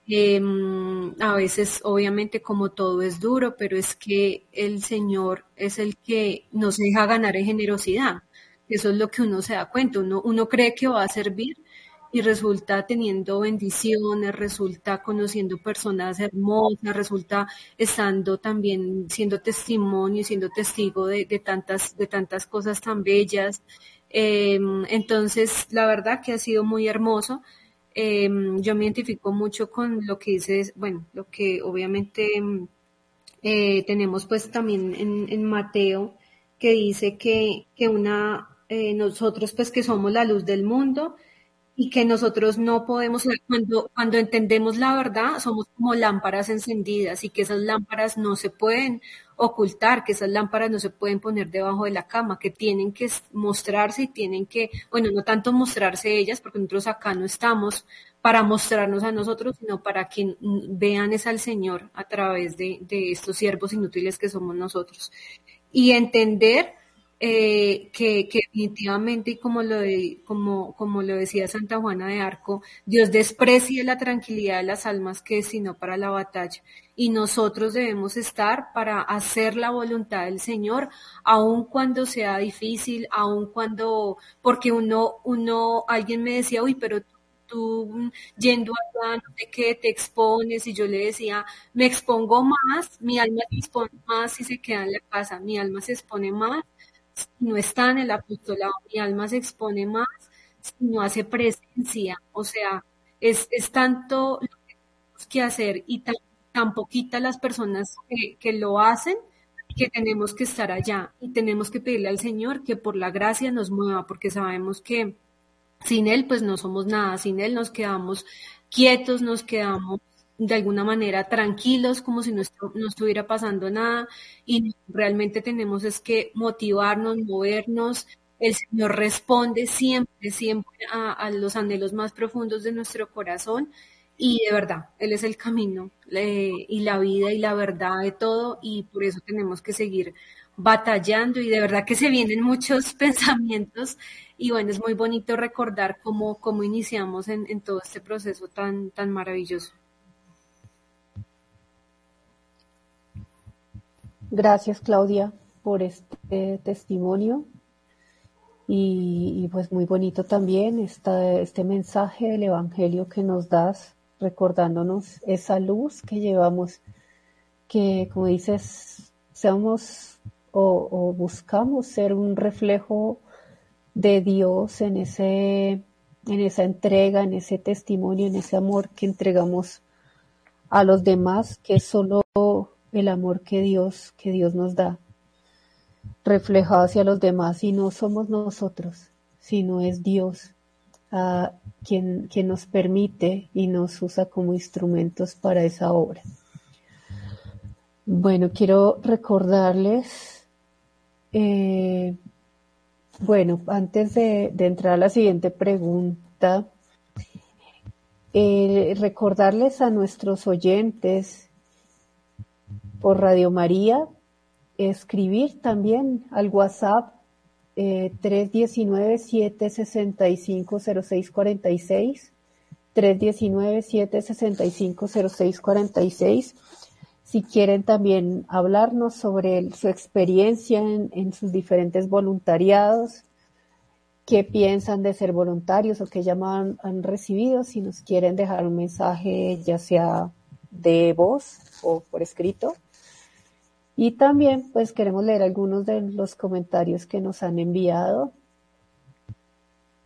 Em, a veces, obviamente, como todo es duro, pero es que el Señor es el que nos deja ganar en generosidad. Eso es lo que uno se da cuenta. Uno, uno cree que va a servir, y resulta teniendo bendiciones, resulta conociendo personas hermosas, resulta estando también siendo testimonio siendo testigo de, tantas, de tantas cosas tan bellas. Em, entonces, la verdad que ha sido muy hermoso. Em, yo me identifico mucho con lo que dices, bueno, lo que obviamente em, eh, tenemos pues también en, en Mateo, que dice que, que una, eh, nosotros pues que somos la luz del mundo, y que nosotros no podemos, cuando, cuando entendemos la verdad, somos como lámparas encendidas y que esas lámparas no se pueden ocultar, que esas lámparas no se pueden poner debajo de la cama, que tienen que mostrarse y tienen que, bueno, no tanto mostrarse ellas, porque nosotros acá no estamos para mostrarnos a nosotros, sino para que vean es al Señor a través de, de estos siervos inútiles que somos nosotros. Y entender eh, que, definitivamente, y como lo, como, lo decía Santa Juana de Arco, Dios desprecia la tranquilidad de las almas que sino para la batalla. Y nosotros debemos estar para hacer la voluntad del Señor, aun cuando sea difícil, aun cuando, porque uno, uno, alguien me decía, uy, pero tú yendo allá, no qué, te expones, y yo le decía, me expongo más, mi alma se expone más si se queda en la casa, mi alma se expone más no está en el apostolado, mi alma se expone más, si no hace presencia. O sea, es, es tanto lo que tenemos que hacer y tan, tan poquitas las personas que, que lo hacen que tenemos que estar allá y tenemos que pedirle al Señor que por la gracia nos mueva, porque sabemos que sin Él pues no somos nada, sin Él nos quedamos quietos, nos quedamos de alguna manera tranquilos, como si no, estuviera pasando nada, y realmente tenemos es que motivarnos, movernos. El Señor responde siempre, siempre a, los anhelos más profundos de nuestro corazón y de verdad, Él es el camino y la vida y la verdad de todo y por eso tenemos que seguir batallando y de verdad que se vienen muchos pensamientos y bueno, es muy bonito recordar cómo, cómo iniciamos en, en todo este proceso tan, tan maravilloso. Gracias, Claudia, por este testimonio. Y, pues muy bonito también esta, este mensaje del Evangelio que nos das, recordándonos esa luz que llevamos, que como dices, seamos o, o buscamos ser un reflejo de Dios en ese, en esa entrega, en ese testimonio, en ese amor que entregamos a los demás, que solo el amor que Dios, que Dios nos da, reflejado hacia los demás, y no somos nosotros, sino es Dios quien, quien nos permite y nos usa como instrumentos para esa obra. Bueno, quiero recordarles, eh, bueno, antes de, entrar a la siguiente pregunta, eh, recordarles a nuestros oyentes por Radio María, escribir también al WhatsApp eh, 319-765-0646, 319-765-0646. Si quieren también hablarnos sobre su experiencia en, sus diferentes voluntariados, qué piensan de ser voluntarios o qué llamadas han recibido, si nos quieren dejar un mensaje ya sea de voz o por escrito, y también pues queremos leer algunos de los comentarios que nos han enviado.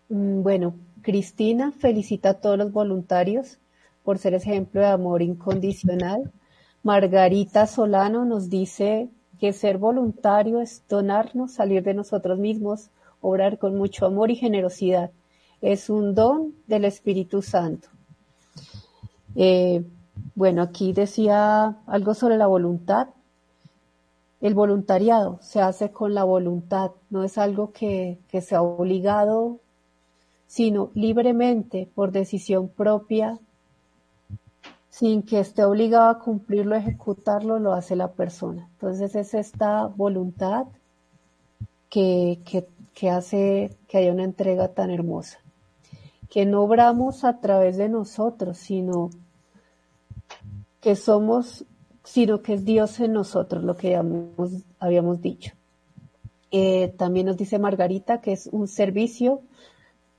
Mm, bueno, Cristina felicita a todos los voluntarios por ser ejemplo de amor incondicional. Margarita Solano nos dice que ser voluntario es donarnos, salir de nosotros mismos, obrar con mucho amor y generosidad. Es un don del Espíritu Santo. Eh, bueno, aquí decía algo sobre la voluntad. El voluntariado se hace con la voluntad, no es algo que, que sea obligado, sino libremente, por decisión propia, sin que esté obligado a cumplirlo, ejecutarlo, lo hace la persona. Entonces es esta voluntad que, que, hace que haya una entrega tan hermosa. Que no obramos a través de nosotros, sino que somos, sino que es Dios en nosotros, lo que habíamos, dicho. Eh, también nos dice Margarita que es un servicio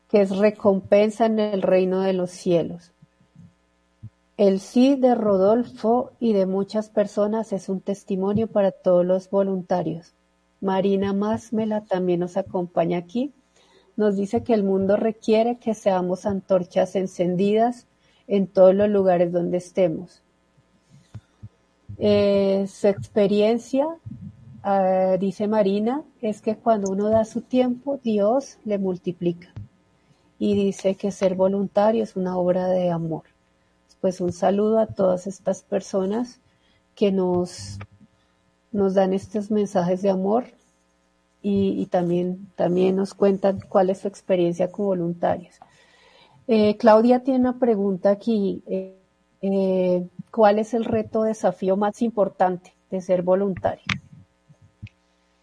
que es recompensa en el reino de los cielos. El sí de Rodolfo y de muchas personas es un testimonio para todos los voluntarios. Marina Másmela también nos acompaña aquí. Nos dice que el mundo requiere que seamos antorchas encendidas en todos los lugares donde estemos. Eh, su experiencia, ah, dice Marina, es que cuando uno da su tiempo, Dios le multiplica. Y dice que ser voluntario es una obra de amor pues un saludo a todas estas personas que nos, nos dan estos mensajes de amor y, también, también nos cuentan cuál es su experiencia como voluntarios. Eh, Claudia tiene una pregunta aquí. Eh, eh, ¿Cuál es el reto o desafío más importante de ser voluntario?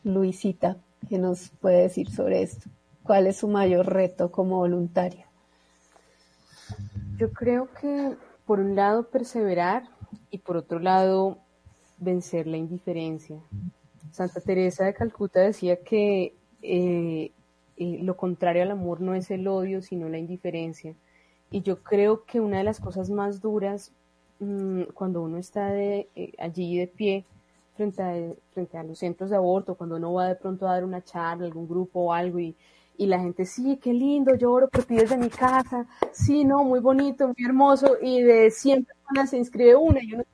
Luisita, ¿qué nos puede decir sobre esto? ¿Cuál es su mayor reto como voluntaria? Yo creo que por un lado perseverar y por otro lado vencer la indiferencia. Santa Teresa de Calcuta decía que eh, eh, lo contrario al amor no es el odio, sino la indiferencia. Y yo creo que una de las cosas más duras mm, cuando uno está de, eh, allí de pie frente a, frente a los centros de aborto, cuando uno va de pronto a dar una charla, algún grupo o algo y la gente, sí, qué lindo, lloro por ti desde mi casa, sí, no, muy bonito, muy hermoso, y de 100 personas se inscribe una, y yo no sé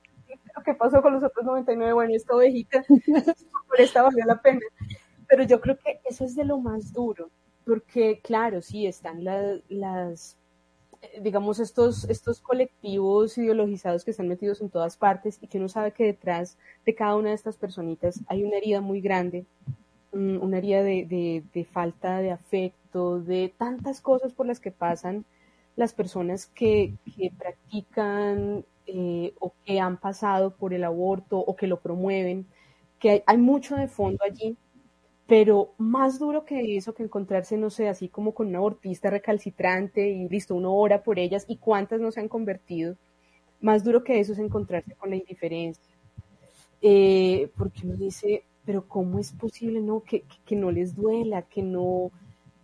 qué pasó con los otros 99, bueno, esta ovejita, por esta valió la pena, pero yo creo que eso es de lo más duro, porque claro, sí, están las, eh, digamos, estos, estos colectivos ideologizados que están metidos en todas partes y que uno sabe que detrás de cada una de estas personitas hay una herida muy grande una herida de, de, falta de afecto, de tantas cosas por las que pasan las personas que, que practican eh, o que han pasado por el aborto o que lo promueven, que hay, hay, mucho de fondo allí, pero más duro que eso, que encontrarse, no sé, así como con una abortista recalcitrante y listo, uno ora por ellas y cuántas no se han convertido, más duro que eso es encontrarse con la indiferencia. Eh, porque uno dice, pero ¿cómo es posible no que, que, no les duela, que no,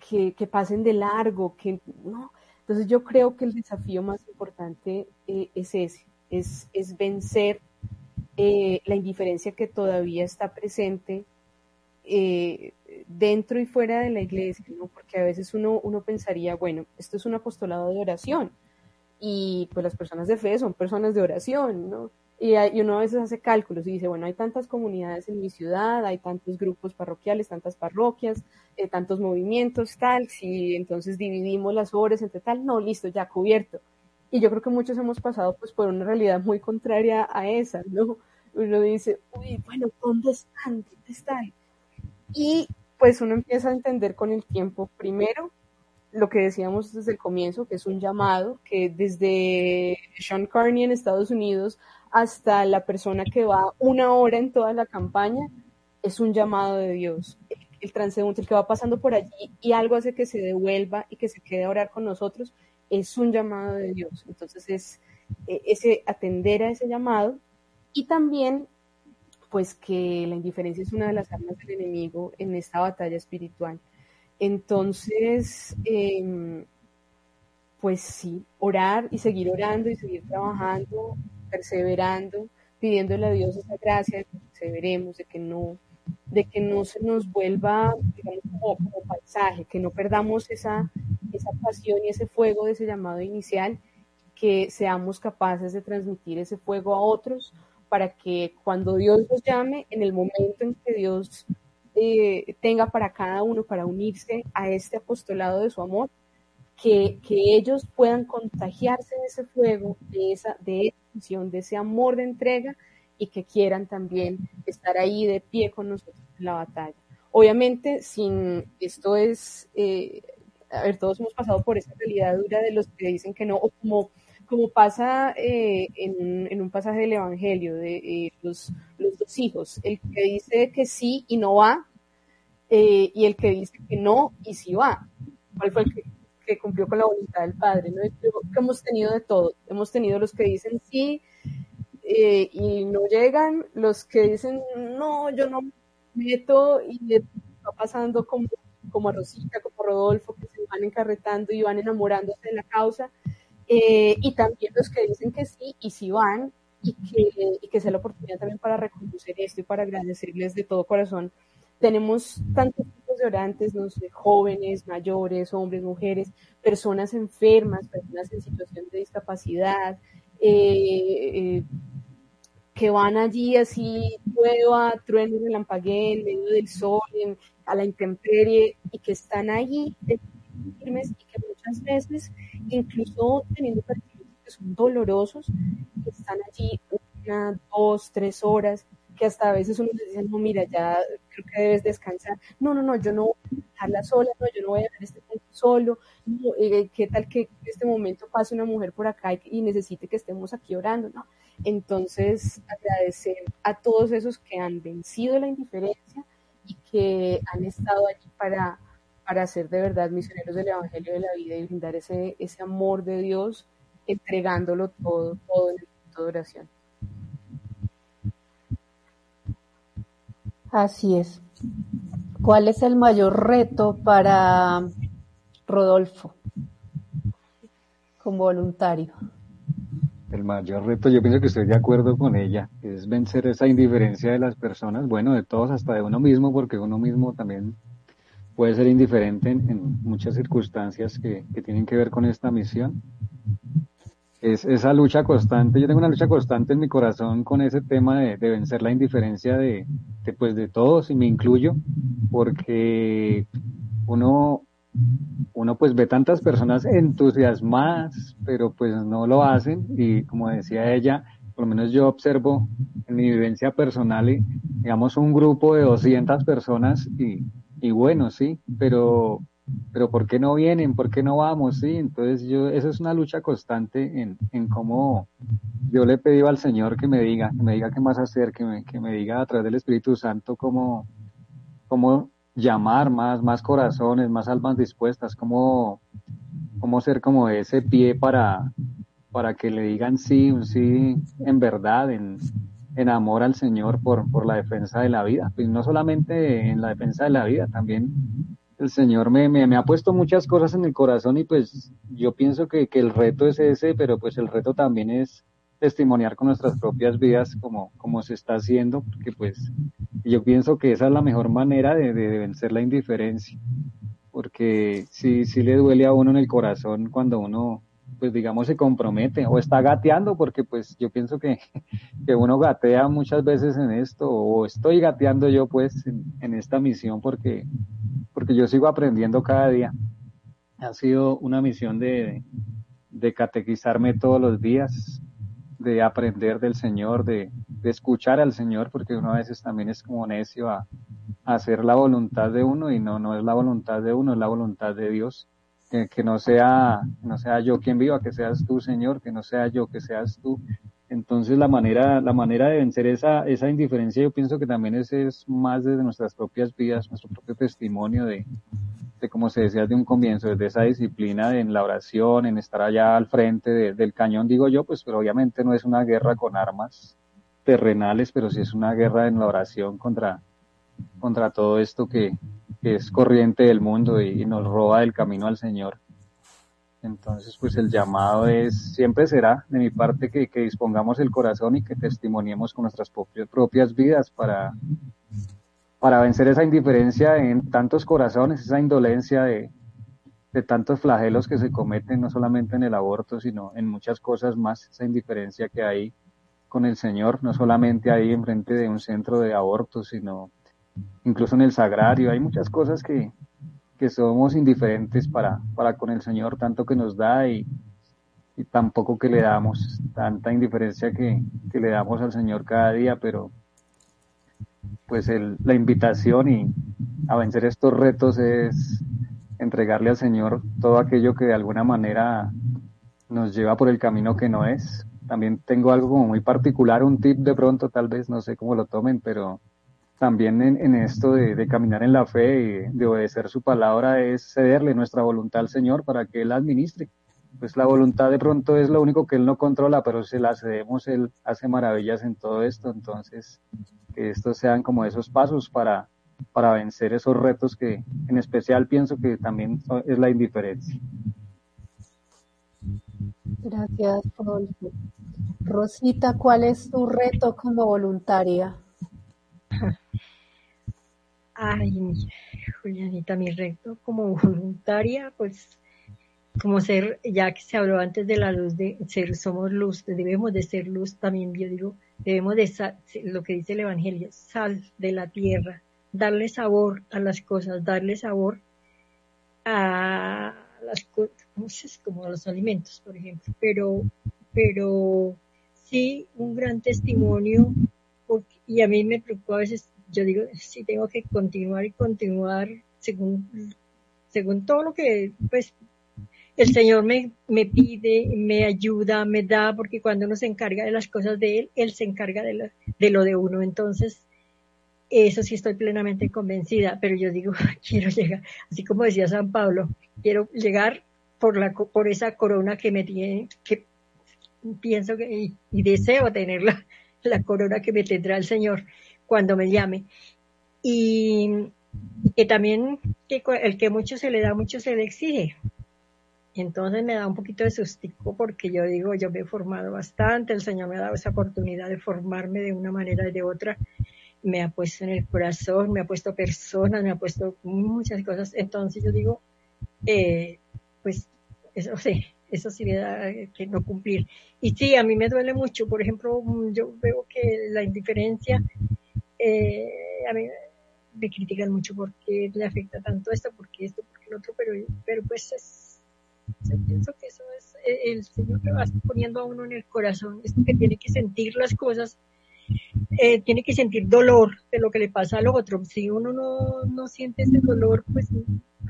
que, que, pasen de largo, que no? Entonces yo creo que el desafío más importante eh, es ese, es, es vencer eh, la indiferencia que todavía está presente eh, dentro y fuera de la iglesia, ¿no? Porque a veces uno, uno pensaría, bueno, esto es un apostolado de oración y pues las personas de fe son personas de oración, ¿no? Y, uno a veces hace cálculos y dice, bueno, hay tantas comunidades en mi ciudad, hay tantos grupos parroquiales, tantas parroquias, eh, tantos movimientos, tal, si entonces dividimos las obras entre tal, no, listo, ya cubierto. Y yo creo que muchos hemos pasado pues por una realidad muy contraria a esa, ¿no? Uno dice, uy, bueno, ¿dónde están? ¿Dónde están? Y pues uno empieza a entender con el tiempo, primero, lo que decíamos desde el comienzo, que es un llamado, que desde Sean Carney en Estados Unidos hasta la persona que va una hora en toda la campaña, es un llamado de Dios. El transeúnte, el que va pasando por allí y algo hace que se devuelva y que se quede a orar con nosotros, es un llamado de Dios. Entonces es eh, ese atender a ese llamado y también pues que la indiferencia es una de las armas del enemigo en esta batalla espiritual. Entonces, em, pues sí, orar y seguir orando y seguir trabajando perseverando, pidiéndole a Dios esa gracia de que perseveremos, de que no, de que no se nos vuelva, digamos, como, paisaje, que no perdamos esa, esa pasión y ese fuego de ese llamado inicial, que seamos capaces de transmitir ese fuego a otros para que cuando Dios los llame, en el momento en que Dios eh, tenga para cada uno para unirse a este apostolado de su amor, que, que ellos puedan contagiarse de ese fuego, de esa, de de ese amor de entrega y que quieran también estar ahí de pie con nosotros en la batalla. Obviamente, sin esto es, eh, a ver, todos hemos pasado por esa realidad dura de los que dicen que no, o como, como pasa eh, en, un pasaje del Evangelio de eh, los, dos hijos, el que dice que sí y no va, eh, y el que dice que no y sí va. ¿Cuál fue el que, cumplió con la voluntad del Padre? ¿no? Hemos tenido de todo. Hemos tenido los que dicen sí y no llegan, los que dicen no, yo no meto y va pasando como, como a Rosita, como Rodolfo, que se van encarretando y van enamorándose de la causa, eh, y también los que dicen que sí y sí van, y que, y que sea la oportunidad también para reconocer esto y para agradecerles de todo corazón. Tenemos tantos tipos de orantes, no sé, jóvenes, mayores, hombres, mujeres, personas enfermas, personas en situación de discapacidad, eh, eh, que van allí así, llueva, trueno, relampaguee, en medio del sol, en, a la intemperie, y que están allí firmes y que muchas veces, incluso teniendo partidos que son dolorosos, que están allí una, dos, tres horas, que hasta a veces uno les dice, no, mira, ya creo que debes descansar. No, no, no, yo no voy a dejarla sola, no, yo no voy a dejar este punto solo. No, eh, ¿Qué tal que en este momento pase una mujer por acá y, y necesite que estemos aquí orando? No, entonces, agradecer a todos esos que han vencido la indiferencia y que han estado allí para, para ser de verdad misioneros del Evangelio de la vida y brindar ese, ese amor de Dios, entregándolo todo, todo en el punto de oración. Así es. ¿Cuál es el mayor reto para Rodolfo como voluntario? El mayor reto, yo pienso que estoy de acuerdo con ella, es vencer esa indiferencia de las personas, bueno, de todos, hasta de uno mismo, porque uno mismo también puede ser indiferente en, en muchas circunstancias que, que, tienen que ver con esta misión. Es esa lucha constante, yo tengo una lucha constante en mi corazón con ese tema de, de vencer la indiferencia de, de, pues, de todos, y me incluyo, porque uno uno pues ve tantas personas entusiasmadas, pero pues no lo hacen y como decía ella, por lo menos yo observo en mi vivencia personal, digamos un grupo de 200 personas y, y bueno, sí, pero pero ¿por qué no vienen? ¿Por qué no vamos? Sí, entonces yo, esa es una lucha constante en, en cómo yo le he pedido al Señor que me diga, que me diga qué más hacer, que me, que me diga a través del Espíritu Santo cómo, cómo llamar más, más corazones, más almas dispuestas, cómo, cómo ser como ese pie para, para que le digan sí, un sí en verdad, en, en amor al Señor por, por la defensa de la vida. Pues no solamente en la defensa de la vida, también el Señor me, me, me, ha puesto muchas cosas en el corazón y pues yo pienso que, que el reto es ese, pero pues el reto también es testimoniar con nuestras propias vidas como, como se está haciendo, porque pues yo pienso que esa es la mejor manera de, de, vencer la indiferencia, porque sí, sí le duele a uno en el corazón cuando uno, pues digamos, se compromete o está gateando, porque pues yo pienso que, que uno gatea muchas veces en esto, o estoy gateando yo pues en, esta misión, porque, porque yo sigo aprendiendo cada día. Ha sido una misión de, de catequizarme todos los días, de aprender del Señor, de, de, escuchar al Señor, porque uno a veces también es como necio a, a, hacer la voluntad de uno y no, no es la voluntad de uno, es la voluntad de Dios. Que, no sea, no sea yo quien viva, que seas tú, Señor, que no sea yo, que seas tú. Entonces la manera, la manera de vencer esa, esa indiferencia, yo pienso que también es, es más desde nuestras propias vidas, nuestro propio testimonio de, de, como se decía de un comienzo, desde esa disciplina en la oración, en estar allá al frente de, del cañón, digo yo, pues, pero obviamente no es una guerra con armas terrenales, pero sí es una guerra en la oración contra, contra todo esto que, que es corriente del mundo y, nos roba del camino al Señor. Entonces, pues el llamado es, siempre será de mi parte que, que dispongamos el corazón y que testimoniemos con nuestras propias, propias vidas para, para vencer esa indiferencia en tantos corazones, esa indolencia de, de tantos flagelos que se cometen, no solamente en el aborto, sino en muchas cosas más, esa indiferencia que hay con el Señor, no solamente ahí enfrente de un centro de aborto, sino incluso en el sagrario, hay muchas cosas que, que somos indiferentes para, para con el Señor, tanto que nos da y, y tampoco que le damos, tanta indiferencia que, que, le damos al Señor cada día, pero pues el, la invitación y a vencer estos retos es entregarle al Señor todo aquello que de alguna manera nos lleva por el camino que no es. También tengo algo muy particular, un tip de pronto, tal vez, no sé cómo lo tomen, pero también en, esto de, caminar en la fe y de obedecer su palabra es cederle nuestra voluntad al Señor para que Él administre. Pues la voluntad de pronto es lo único que Él no controla, pero si la cedemos, Él hace maravillas en todo esto. Entonces, que estos sean como esos pasos para, para vencer esos retos que en especial pienso que también es la indiferencia. Gracias, Paul. Rosita, ¿cuál es tu reto como voluntaria? Ay, Julianita, mi reto como voluntaria, pues como ser, ya que se habló antes de la luz, de ser, somos luz, debemos de ser luz también, yo digo, debemos de, lo que dice el Evangelio, sal de la tierra, darle sabor a las cosas, darle sabor a las cosas, como a los alimentos, por ejemplo, pero, pero sí un gran testimonio, y a mí me preocupa a veces yo digo, si tengo que continuar y continuar según, según todo lo que pues el Señor me, me pide, me ayuda, me da, porque cuando uno se encarga de las cosas de Él, Él se encarga de, lo de uno. Entonces, eso sí estoy plenamente convencida, pero yo digo, quiero llegar, así como decía San Pablo, quiero llegar por, la, por esa corona que me tiene, que pienso que, y, deseo tener la, corona que me tendrá el Señor cuando me llame. Y que también que el que mucho se le da, mucho se le exige. Entonces me da un poquito de sustico porque yo digo, yo me he formado bastante, el Señor me ha dado esa oportunidad de formarme de una manera y de otra, me ha puesto en el corazón, me ha puesto personas, me ha puesto muchas cosas. Entonces yo digo, eh, pues eso sí, sí me da que no cumplir. Y sí, a mí me duele mucho, por ejemplo, yo veo que la indiferencia eh, a mí me critican mucho porque le afecta tanto esto, porque esto, porque el otro, pero, pero pues es, yo pienso que eso es eh, el Señor que va poniendo a uno en el corazón, esto que tiene que sentir las cosas, eh, tiene que sentir dolor de lo que le pasa al otro. Si uno no, no siente ese dolor, pues,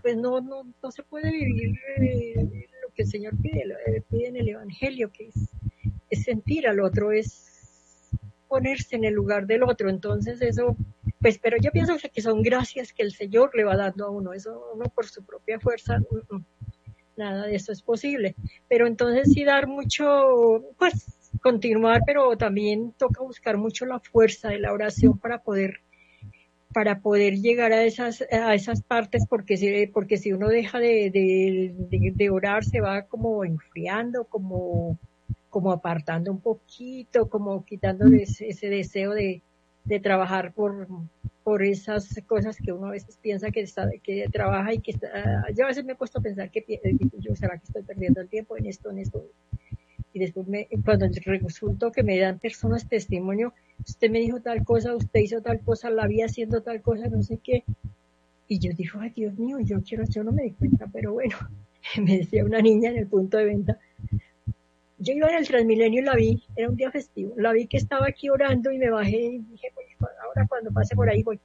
pues no, no, no se puede vivir que el Señor pide, pide en el Evangelio, que es, es sentir al otro, es ponerse en el lugar del otro. Entonces eso, pues, pero yo pienso que son gracias que el Señor le va dando a uno, eso uno por su propia fuerza, mm, mm, nada de eso es posible. Pero entonces sí dar mucho, pues, continuar, pero también toca buscar mucho la fuerza de la oración para poder para poder llegar a esas a esas partes porque si porque si uno deja de, de, de orar se va como enfriando como como apartando un poquito, como quitándole ese, deseo de, trabajar por, por esas cosas que uno a veces piensa que, está, que trabaja y que está, yo a veces me he puesto a pensar que yo será que estoy perdiendo el tiempo en esto, en esto. Y después me, cuando resultó que me dan personas testimonio, usted me dijo tal cosa, usted hizo tal cosa, la vi haciendo tal cosa, no sé qué. Y yo digo, ay Dios mío, yo quiero, yo no me di cuenta, pero bueno, me decía una niña en el punto de venta, yo iba en el Transmilenio y la vi, era un día festivo, la vi que estaba aquí orando y me bajé y dije, ahora cuando pase por ahí voy.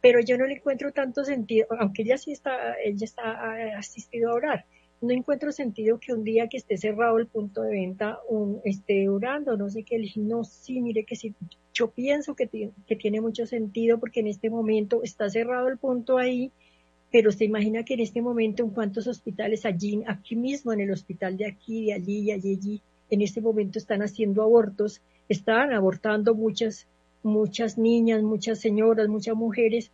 Pero yo no le encuentro tanto sentido, aunque ella sí está, ella está asistido a orar, no encuentro sentido que un día que esté cerrado el punto de venta un, esté orando, no sé qué, le dije, no, sí, mire que sí, yo pienso que, que tiene mucho sentido porque en este momento está cerrado el punto ahí, pero se imagina que en este momento en cuántos hospitales allí, aquí mismo en el hospital de aquí, de allí y allí, allí, en este momento están haciendo abortos, están abortando muchas, muchas niñas, muchas señoras, muchas mujeres,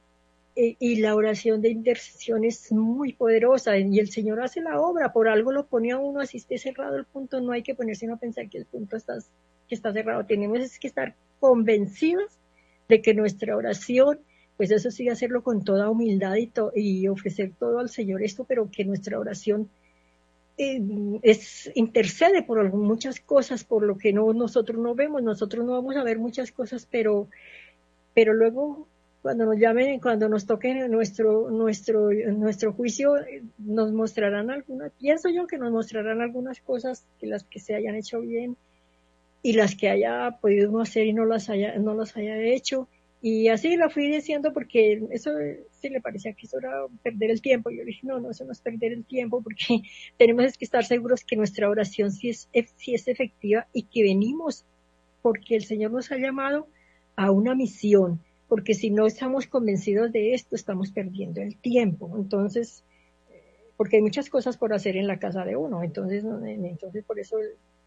eh, y la oración de intercesión es muy poderosa, y el Señor hace la obra, por algo lo pone a uno, así esté cerrado el punto, no hay que ponerse a pensar que el punto está, que está cerrado, tenemos que estar convencidos de que nuestra oración pues eso sí, hacerlo con toda humildad y, y ofrecer todo al Señor esto, pero que nuestra oración eh, es intercede por muchas cosas, por lo que no nosotros no vemos, nosotros no vamos a ver muchas cosas, pero, pero luego cuando nos llamen, cuando nos toquen nuestro, nuestro, nuestro juicio, nos mostrarán algunas, pienso yo que nos mostrarán algunas cosas que las que se hayan hecho bien y las que haya podido uno hacer y no las haya, no las haya hecho. Y así lo fui diciendo porque eso sí le parecía que eso era perder el tiempo. Yo dije, no, no, eso no es perder el tiempo porque tenemos que estar seguros que nuestra oración sí es, sí es efectiva y que venimos porque el Señor nos ha llamado a una misión porque si no estamos convencidos de esto, estamos perdiendo el tiempo. Entonces, porque hay muchas cosas por hacer en la casa de uno, entonces, entonces por eso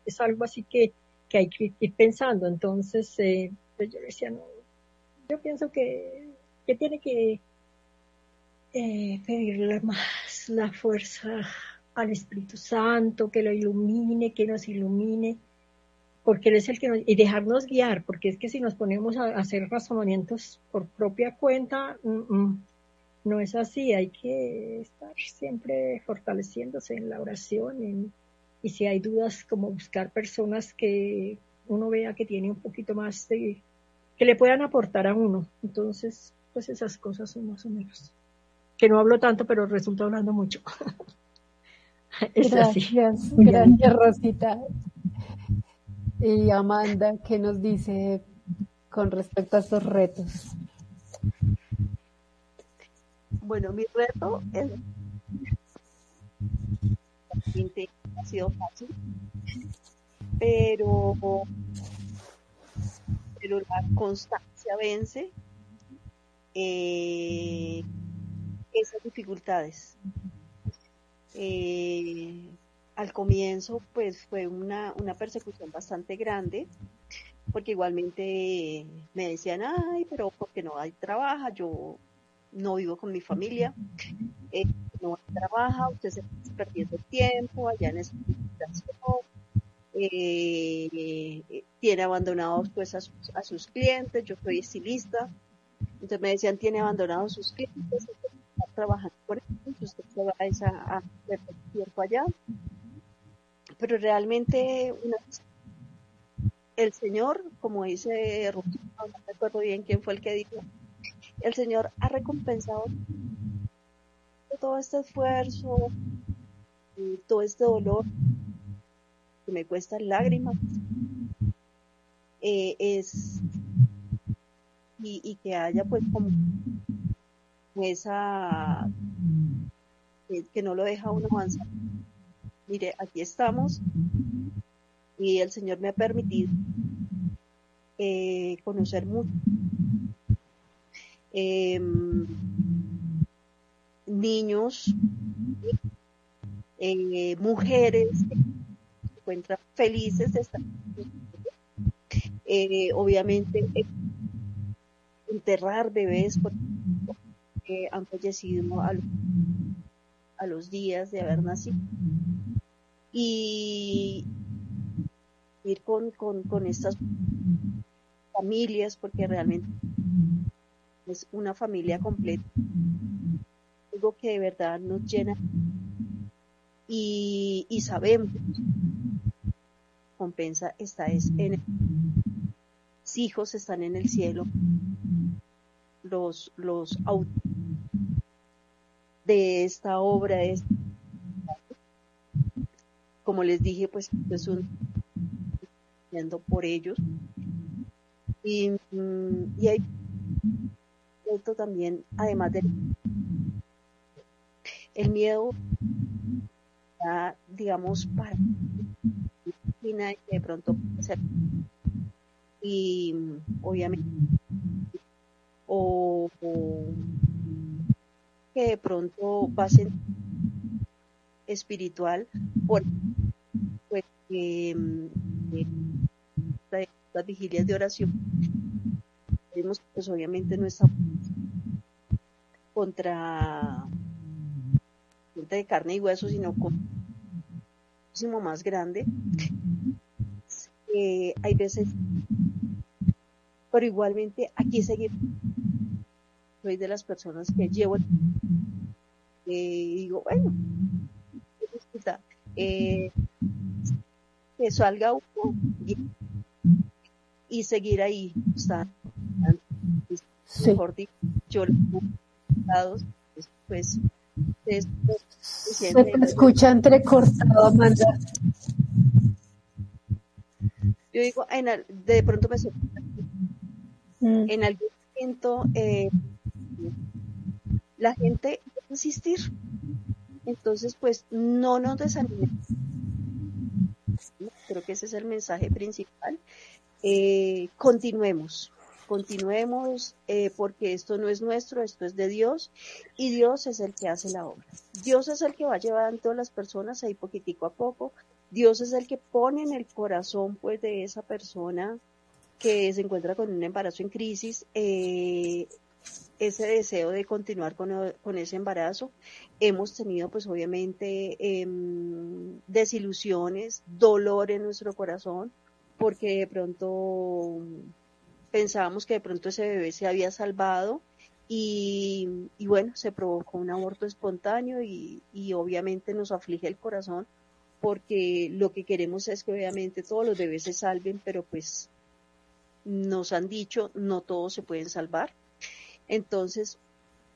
es algo así que, que hay que ir pensando. Entonces, eh, pues yo decía, no, yo pienso que, que tiene que eh, pedirle más la fuerza al Espíritu Santo, que lo ilumine, que nos ilumine porque Él es el que nos, y dejarnos guiar, porque es que si nos ponemos a, hacer razonamientos por propia cuenta, mm, mm, no es así, hay que estar siempre fortaleciéndose en la oración y si hay dudas, como buscar personas que uno vea que tiene un poquito más de, que le puedan aportar a uno. Entonces, pues esas cosas son más o menos. Que no hablo tanto, pero resulta hablando mucho. es gracias, así. gracias Rosita. Y Amanda, ¿qué nos dice con respecto a estos retos? Bueno, mi reto es ha sido fácil, pero, pero la constancia vence eh, esas dificultades. Eh, al comienzo pues fue una, una persecución bastante grande, porque igualmente me decían, ay, pero porque no hay trabajo, yo no vivo con mi familia, eh, no hay trabajo, usted se está perdiendo tiempo allá en esa situación, eh, tiene abandonados pues a sus, a sus clientes, yo soy estilista, entonces me decían, tiene abandonados sus clientes, está trabajando por eso, usted se va a, a perder tiempo allá, pero realmente el Señor, como dice no me acuerdo bien quién fue el que dijo, el Señor ha recompensado todo este esfuerzo, y todo este dolor que me cuesta lágrimas, eh, es y, que haya pues como esa que no lo deja uno avanzar mire, aquí estamos y el Señor me ha permitido eh, conocer mucho. Em, niños, eh, mujeres que se encuentran felices de estar. Eh, obviamente, enterrar bebés porque han fallecido a los días de haber nacido y ir con, con, estas familias, porque realmente es una familia completa, algo que de verdad nos llena y, y sabemos compensa está es en hijos están en el cielo los los de esta obra es como les dije, pues es un yendo por ellos. Y, mm, y hay esto también, además del el miedo, digamos, para de pronto y obviamente o, que de pronto va a ser espiritual por pues, mm, las vigilias de oración vemos pues obviamente no está contra de carne y hueso sino con muchísimo más grande. Eh, hay veces pero igualmente aquí seguimos soy de las personas que llevo eh, digo bueno eh, que salga uno y, seguir ahí. mejor dicho, yo pues, pues se te escucha entrecortado, Amanda. Yo digo, en, de pronto me mm. en algún momento eh, la gente insistir. Entonces, pues no nos desanimemos. Creo que ese es el mensaje principal. Eh, continuemos, continuemos eh, porque esto no es nuestro, esto es de Dios y Dios es el que hace la obra. Dios es el que va llevando a las personas ahí poquitico a poco. Dios es el que pone en el corazón pues de esa persona que se encuentra con un embarazo en crisis eh, ese deseo de continuar con, ese embarazo. Hemos tenido pues obviamente em, desilusiones, dolor en nuestro corazón, porque de pronto pensábamos que de pronto ese bebé se había salvado y, bueno, se provocó un aborto espontáneo y, y, obviamente nos aflige el corazón porque lo que queremos es que obviamente todos los bebés se salven, pero pues nos han dicho no todos se pueden salvar entonces,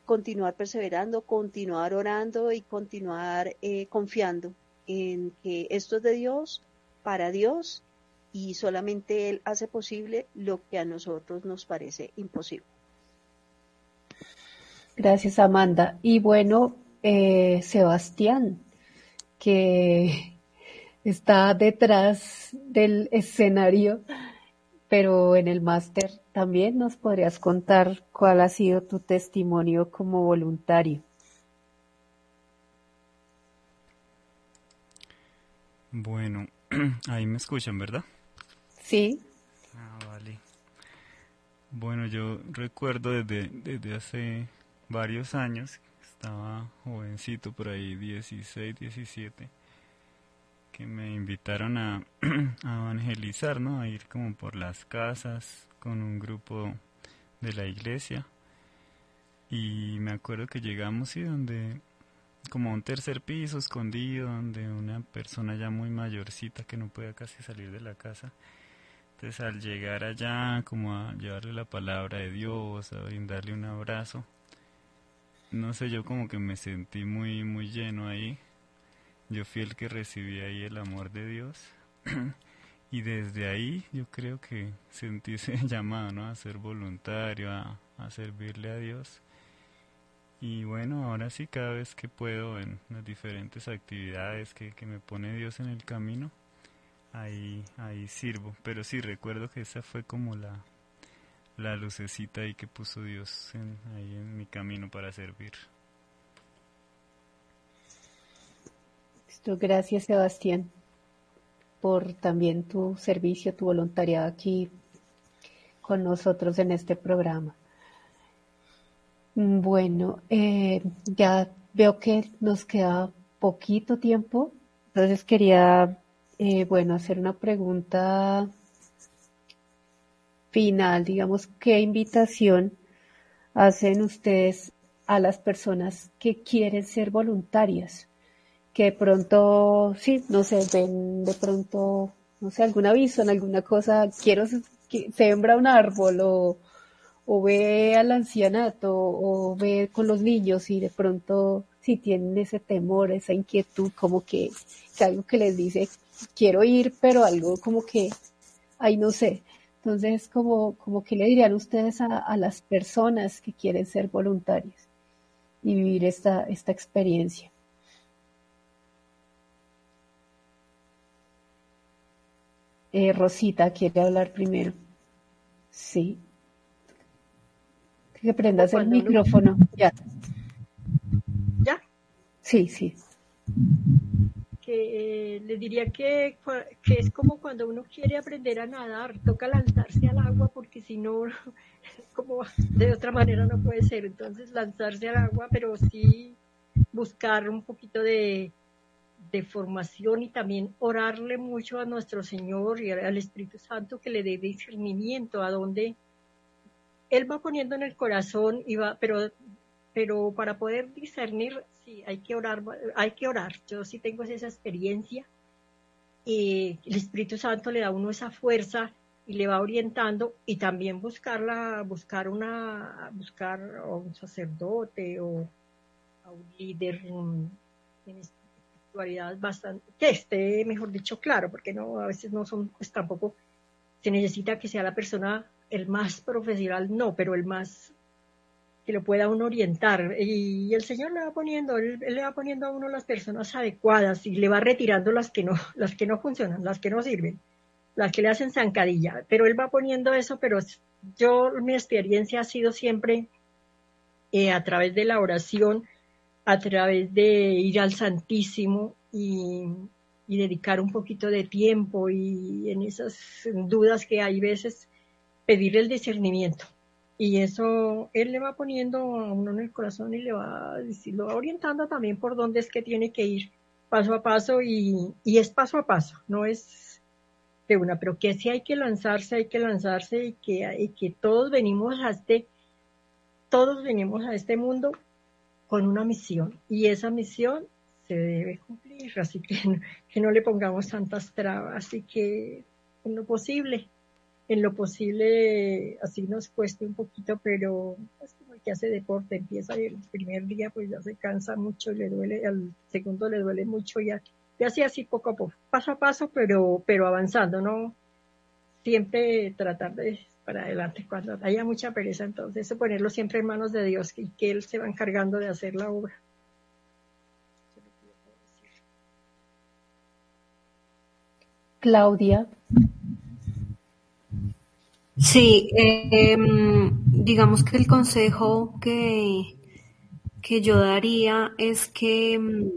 continuar perseverando, continuar orando y continuar eh, confiando en que esto es de Dios, para Dios, y solamente Él hace posible lo que a nosotros nos parece imposible. Gracias, Amanda. Y bueno, eh, Sebastián, que está detrás del escenario pero en el máster también nos podrías contar cuál ha sido tu testimonio como voluntario. Bueno, ahí me escuchan, ¿verdad? Sí. Ah, vale. Bueno, yo recuerdo desde, desde hace varios años, estaba jovencito, por ahí 16, 17 que me invitaron a, evangelizar, ¿no? A ir como por las casas con un grupo de la iglesia. Y me acuerdo que llegamos y donde como un tercer piso escondido, donde una persona ya muy mayorcita que no podía casi salir de la casa. Entonces al llegar allá, como a llevarle la palabra de Dios, a brindarle un abrazo, no sé, yo como que me sentí muy, muy lleno ahí yo fui el que recibí ahí el amor de Dios y desde ahí yo creo que sentí ese llamado ¿no? a ser voluntario, a, servirle a Dios. Y bueno, ahora sí, cada vez que puedo en las diferentes actividades que, que me pone Dios en el camino, ahí, ahí sirvo. Pero sí, recuerdo que esa fue como la, la lucecita ahí que puso Dios en, ahí en mi camino para servir. Gracias, Sebastián, por también tu servicio, tu voluntariado aquí con nosotros en este programa. Bueno, eh, ya veo que nos queda poquito tiempo, entonces quería, eh, bueno, hacer una pregunta final, digamos, ¿qué invitación hacen ustedes a las personas que quieren ser voluntarias? Que de pronto, sí, no sé, ven de pronto, no sé, algún aviso en alguna cosa, quiero que sembra un árbol o, o ve al ancianato o ve con los niños y de pronto si tienen ese temor, esa inquietud, como que, algo que les dice, quiero ir, pero algo como que, ay, no sé. Entonces, como, como que le dirían ustedes a, a las personas que quieren ser voluntarias y vivir esta, esta experiencia. Eh, Rosita quiere hablar primero. Sí. Que prendas el micrófono. Ya. ¿Ya? Sí, sí. Que eh, le diría que, que es como cuando uno quiere aprender a nadar, toca lanzarse al agua porque si no, como de otra manera no puede ser. Entonces lanzarse al agua, pero sí buscar un poquito de, de formación y también orarle mucho a nuestro Señor y al Espíritu Santo que le dé discernimiento a donde Él va poniendo en el corazón y va, pero, pero para poder discernir, sí, hay que orar, hay que orar. Yo sí tengo esa experiencia y el Espíritu Santo le da a uno esa fuerza y le va orientando y también buscarla, buscar una, buscar un sacerdote o a un líder mm, en bastante, que esté, mejor dicho, claro, porque no, a veces no son, pues tampoco se necesita que sea la persona el más profesional, no, pero el más que lo pueda uno orientar. Y, el Señor le va poniendo, él, le va poniendo a uno las personas adecuadas y le va retirando las que no, las que no funcionan, las que no sirven, las que le hacen zancadilla. Pero él va poniendo eso, pero yo, mi experiencia ha sido siempre eh, a través de la oración, a través de ir al Santísimo y, y dedicar un poquito de tiempo y en esas dudas que hay veces pedir el discernimiento. Y eso él le va poniendo a uno en el corazón y le va, orientando también por dónde es que tiene que ir paso a paso y, es paso a paso, no es de una, pero que si hay que lanzarse, hay que lanzarse y que, que todos venimos a este, todos venimos a este mundo con una misión y esa misión se debe cumplir, así que, que no le pongamos tantas trabas y que en lo posible en lo posible así nos cueste un poquito, pero es como el que hace deporte, empieza el primer día pues ya se cansa mucho, le duele, al segundo le duele mucho y, y así así poco a poco, paso a paso, pero, pero avanzando, ¿no? Siempre tratar de para adelante, cuando haya mucha pereza, entonces ponerlo siempre en manos de Dios y que Él se va encargando de hacer la obra. Claudia. Sí, em, digamos que el consejo que, que yo daría es que, em,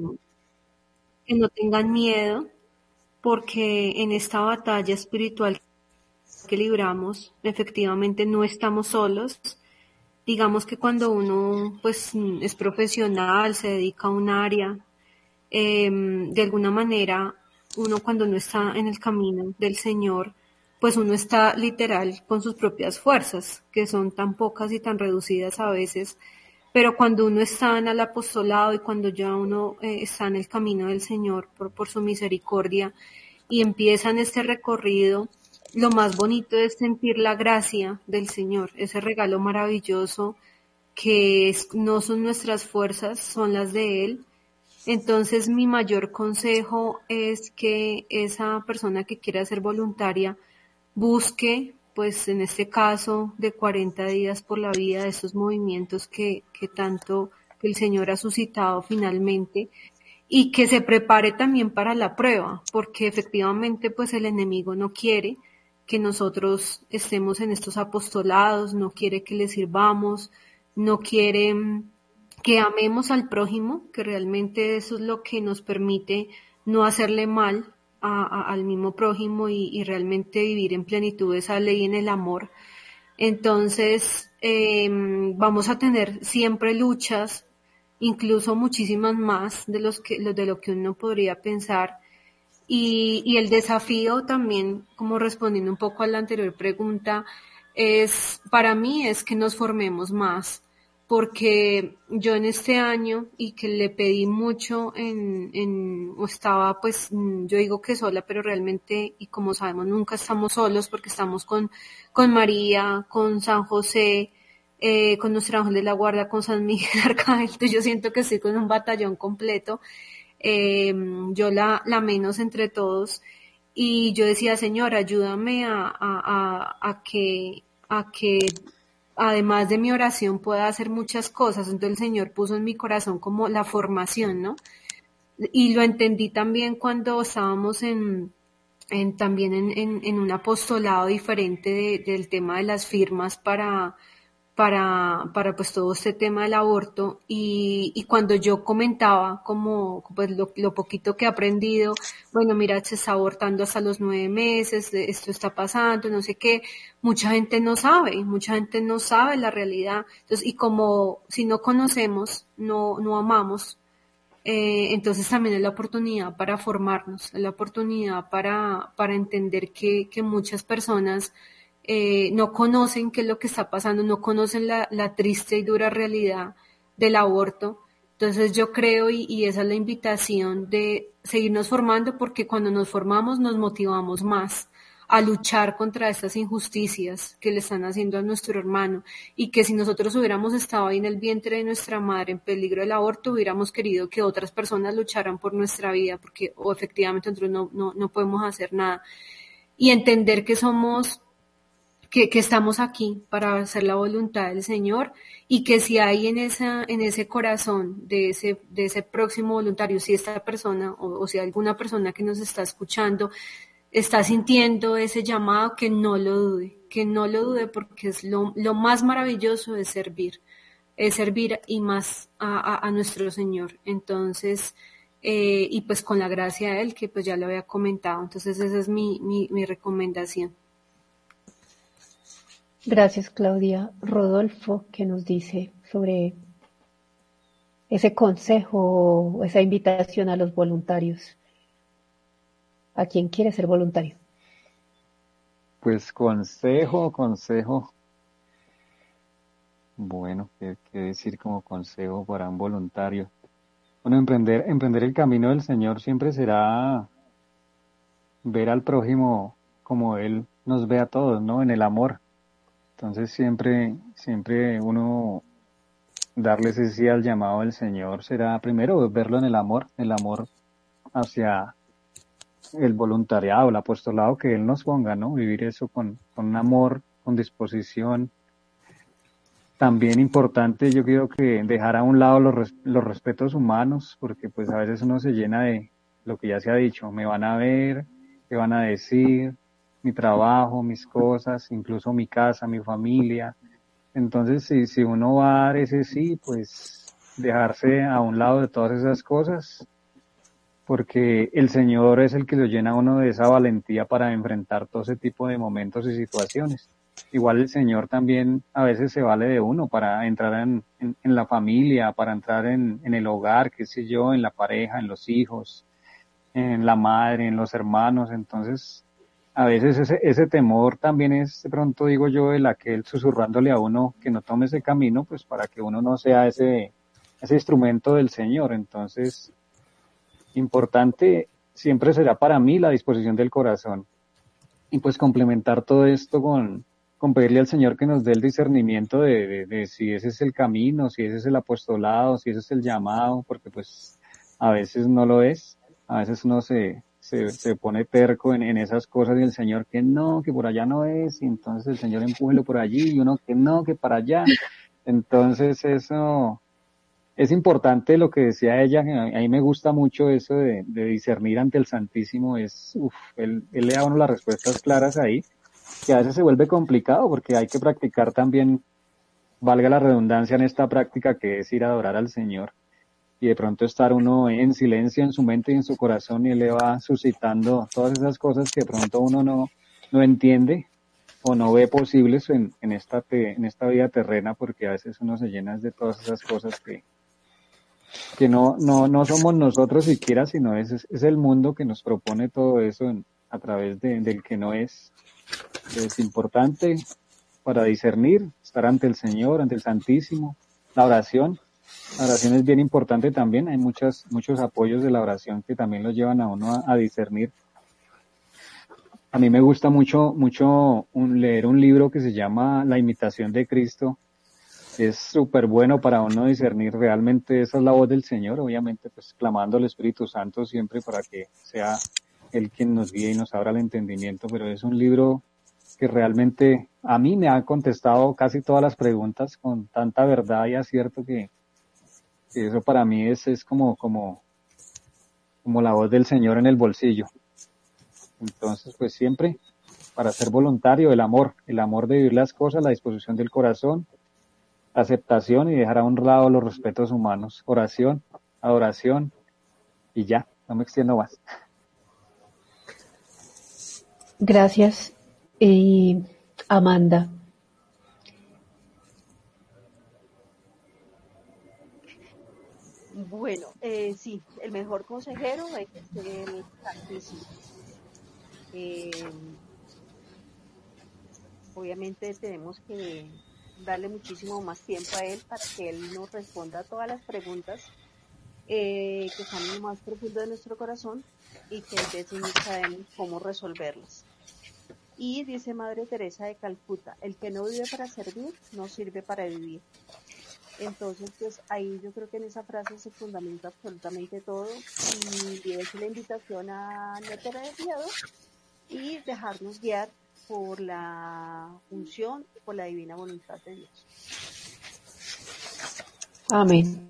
que no tengan miedo, porque en esta batalla espiritual que libramos, efectivamente no estamos solos. Digamos que cuando uno pues es profesional, se dedica a un área, em, de alguna manera uno cuando no está en el camino del Señor, pues uno está literal con sus propias fuerzas, que son tan pocas y tan reducidas a veces, pero cuando uno está en el apostolado y cuando ya uno eh, está en el camino del Señor por, por su misericordia y empieza este recorrido, lo más bonito es sentir la gracia del Señor, ese regalo maravilloso que no son nuestras fuerzas, son las de Él. Entonces mi mayor consejo es que esa persona que quiera ser voluntaria, busque, pues en este caso, de 40 días por la vida de esos movimientos que, que tanto el Señor ha suscitado finalmente y que se prepare también para la prueba, porque efectivamente pues el enemigo no quiere que nosotros estemos en estos apostolados, no quiere que le sirvamos, no quiere mm, que amemos al prójimo, que realmente eso es lo que nos permite no hacerle mal al mismo prójimo y, realmente vivir en plenitud esa ley en el amor. Entonces, em, vamos a tener siempre luchas, incluso muchísimas más de, los que, de lo que uno podría pensar. Y, y el desafío también, como respondiendo un poco a la anterior pregunta, es, para mí es que nos formemos más porque yo en este año y que le pedí mucho en, en, o estaba pues, yo digo que sola, pero realmente, y como sabemos, nunca estamos solos porque estamos con, con María, con San José, eh, con nuestro ángel de la guarda, con San Miguel Arcángel, yo siento que estoy con un batallón completo, eh, yo la, la menos entre todos, y yo decía, Señor, ayúdame a, a, a, que, a que además de mi oración, pueda hacer muchas cosas. Entonces el Señor puso en mi corazón como la formación, ¿no? Y lo entendí también cuando estábamos en, en también en, en, un apostolado diferente del tema de las firmas para, para, para pues todo este tema del aborto. Y, y cuando yo comentaba como pues lo, lo, poquito que he aprendido, bueno mira se está abortando hasta los nueve meses, esto está pasando, no sé qué, mucha gente no sabe, mucha gente no sabe la realidad, entonces y como si no conocemos, no, no amamos, eh, entonces también es la oportunidad para formarnos, es la oportunidad para, para entender que, que muchas personas eh, no conocen qué es lo que está pasando, no conocen la, triste y dura realidad del aborto. Entonces yo creo y, esa es la invitación de seguirnos formando porque cuando nos formamos nos motivamos más a luchar contra estas injusticias que le están haciendo a nuestro hermano y que si nosotros hubiéramos estado ahí en el vientre de nuestra madre en peligro del aborto, hubiéramos querido que otras personas lucharan por nuestra vida, porque o efectivamente nosotros no, no, no podemos hacer nada. Y entender que somos que, estamos aquí para hacer la voluntad del Señor y que si hay en esa en ese corazón de ese de ese próximo voluntario si esta persona o, si alguna persona que nos está escuchando está sintiendo ese llamado que no lo dude que no lo dude porque es lo, lo más maravilloso de servir es servir y más a, a, nuestro Señor. Entonces eh, y pues con la gracia de él que pues ya lo había comentado. Entonces esa es mi, mi recomendación Gracias, Claudia. Rodolfo, que nos dice sobre ese consejo esa invitación a los voluntarios. ¿A quién quiere ser voluntario? Pues consejo, consejo. Bueno, ¿qué, qué decir como consejo para un voluntario? Bueno, emprender, emprender el camino del Señor siempre será ver al prójimo como Él nos ve a todos, ¿no? En el amor entonces siempre, siempre uno darle ese sí al llamado del Señor será primero verlo en el amor, el amor hacia el voluntariado, el apostolado que Él nos ponga, ¿no? Vivir eso con, con amor, con disposición. También importante, yo creo que dejar a un lado los, los respetos humanos, porque pues a veces uno se llena de lo que ya se ha dicho, me van a ver, qué van a decir, mi trabajo, mis cosas, incluso mi casa, mi familia. Entonces, si, si uno va a dar ese sí, pues dejarse a un lado de todas esas cosas, porque el Señor es el que lo llena a uno de esa valentía para enfrentar todo ese tipo de momentos y situaciones. Igual el Señor también a veces se vale de uno para entrar en, en, en la familia, para entrar en, en el hogar, qué sé yo, en la pareja, en los hijos, en la madre, en los hermanos. Entonces, a veces ese, ese temor también es, de pronto digo yo, el aquel susurrándole a uno que no tome ese camino, pues para que uno no sea ese, instrumento del Señor. Entonces, importante siempre será para mí la disposición del corazón. Y pues complementar todo esto con, pedirle al Señor que nos dé el discernimiento de si ese es el camino, si ese es el apostolado, si ese es el llamado, porque pues a veces no lo es, a veces uno se, se, se pone terco en, en, esas cosas y el Señor que no, que por allá no es, y entonces el Señor empújelo por allí y uno que no, que para allá. Entonces eso es importante lo que decía ella, a mí me gusta mucho eso de, discernir ante el Santísimo, es, uff, él, él le da uno las respuestas claras ahí, que a veces se vuelve complicado porque hay que practicar también, valga la redundancia en esta práctica que es ir a adorar al Señor y de pronto estar uno en silencio en su mente y en su corazón y le va suscitando todas esas cosas que de pronto uno no, no entiende o no ve posibles en, en, esta, en esta vida terrena porque a veces uno se llena de todas esas cosas que, que no, no, no somos nosotros siquiera, sino es, es el mundo que nos propone todo eso en, a través de, del que no es. Es importante para discernir, estar ante el Señor, ante el Santísimo, la oración, la oración es bien importante también. Hay muchas, muchos apoyos de la oración que también los llevan a uno a, discernir. A mí me gusta mucho, mucho leer un libro que se llama La imitación de Cristo. Es súper bueno para uno discernir realmente esa es la voz del Señor, obviamente pues clamando al Espíritu Santo siempre para que sea Él quien nos guíe y nos abra el entendimiento, pero es un libro que realmente a mí me ha contestado casi todas las preguntas con tanta verdad y acierto que, eso para mí es, es como, como, como la voz del Señor en el bolsillo. Entonces, pues siempre para ser voluntario, el amor, el amor de vivir las cosas, la disposición del corazón, aceptación y dejar a un lado los respetos humanos, oración, adoración y ya, no me extiendo más. Gracias. Y Amanda, Bueno, eh, sí, el mejor consejero es el Santísimo. Eh, obviamente tenemos que darle muchísimo más tiempo a él para que él nos responda a todas las preguntas eh, que están en lo más profundo de nuestro corazón y que a sabemos cómo resolverlas. Y dice Madre Teresa de Calcuta, el que no vive para servir, no sirve para vivir. Entonces, pues ahí yo creo que en esa frase se fundamenta absolutamente todo y es la invitación a no tener miedo y dejarnos guiar por la función por la divina voluntad de Dios. Amén.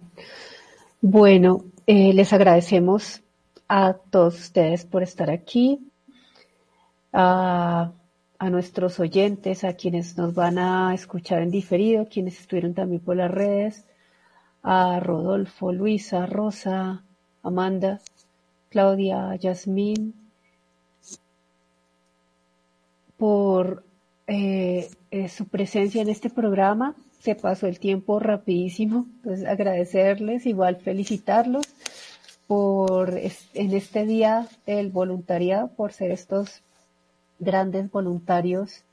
Bueno, eh, les agradecemos a todos ustedes por estar aquí, a, a, nuestros oyentes, a quienes nos van a escuchar en diferido, quienes estuvieron también por las redes, a Rodolfo, Luisa, Rosa, Amanda, Claudia, Yasmín, por eh, eh, su presencia en este programa. Se pasó el tiempo rapidísimo, pues agradecerles, igual felicitarlos por en este día del voluntariado, por ser estos grandes voluntarios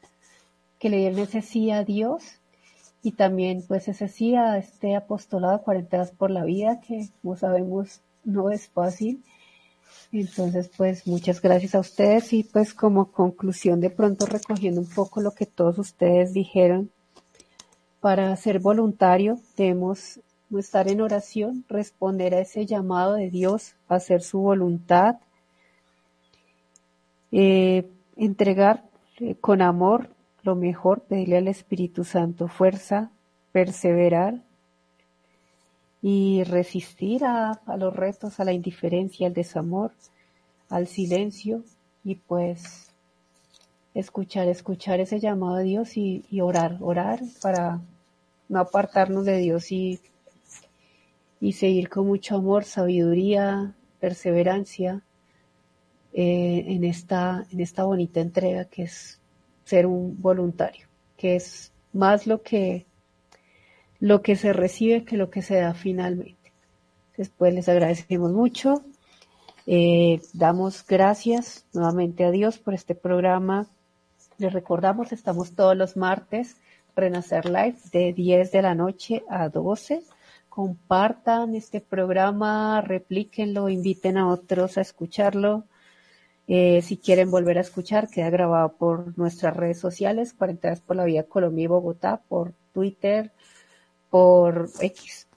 que le dieron ese sí a Dios y también pues ese sí a este apostolado 40 horas por la vida que como sabemos no es fácil. Entonces, pues muchas gracias a ustedes y pues como conclusión de pronto recogiendo un poco lo que todos ustedes dijeron, para ser voluntario debemos estar en oración, responder a ese llamado de Dios, hacer su voluntad, eh, entregar eh, con amor lo mejor, pedirle al Espíritu Santo fuerza, perseverar y resistir a, los retos, a la indiferencia, al desamor, al silencio y pues escuchar, escuchar ese llamado a Dios y, orar, orar para no apartarnos de Dios y, y seguir con mucho amor, sabiduría, perseverancia eh, en, esta, en esta bonita entrega que es ser un voluntario, que es más lo que lo que se recibe que lo que se da finalmente. Después les agradecemos mucho. Eh, damos gracias nuevamente a Dios por este programa. Les recordamos, estamos todos los martes, Renacer Live, de 10 de la noche a 12. Compartan este programa, replíquenlo, inviten a otros a escucharlo. Eh, si quieren volver a escuchar, queda grabado por nuestras redes sociales, 40 por la Vía Colombia y Bogotá, por Twitter, por X,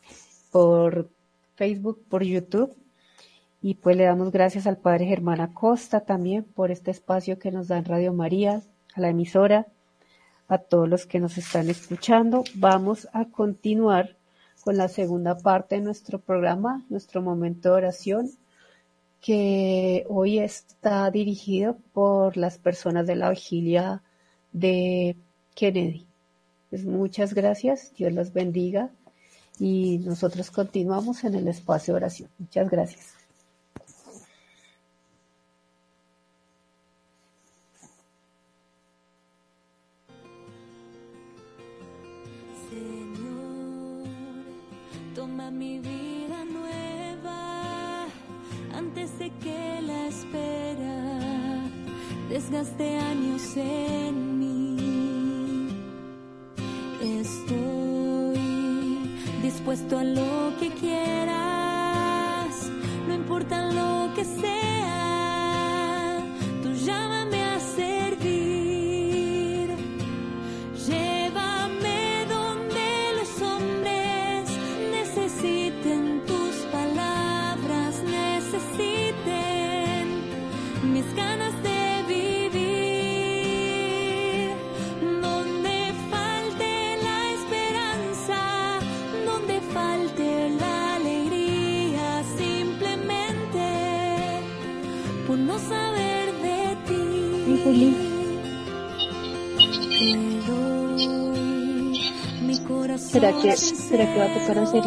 por Facebook, por YouTube. Y pues le damos gracias al Padre Germán Acosta también por este espacio que nos da en Radio María, a la emisora, a todos los que nos están escuchando. Vamos a continuar con la segunda parte de nuestro programa, nuestro momento de oración, que hoy está dirigido por las personas de la vigilia de Kennedy. Pues muchas gracias, Dios los bendiga y nosotros continuamos en el espacio de oración. Muchas gracias. ¿Será que, ¿Será que va a tocar hacer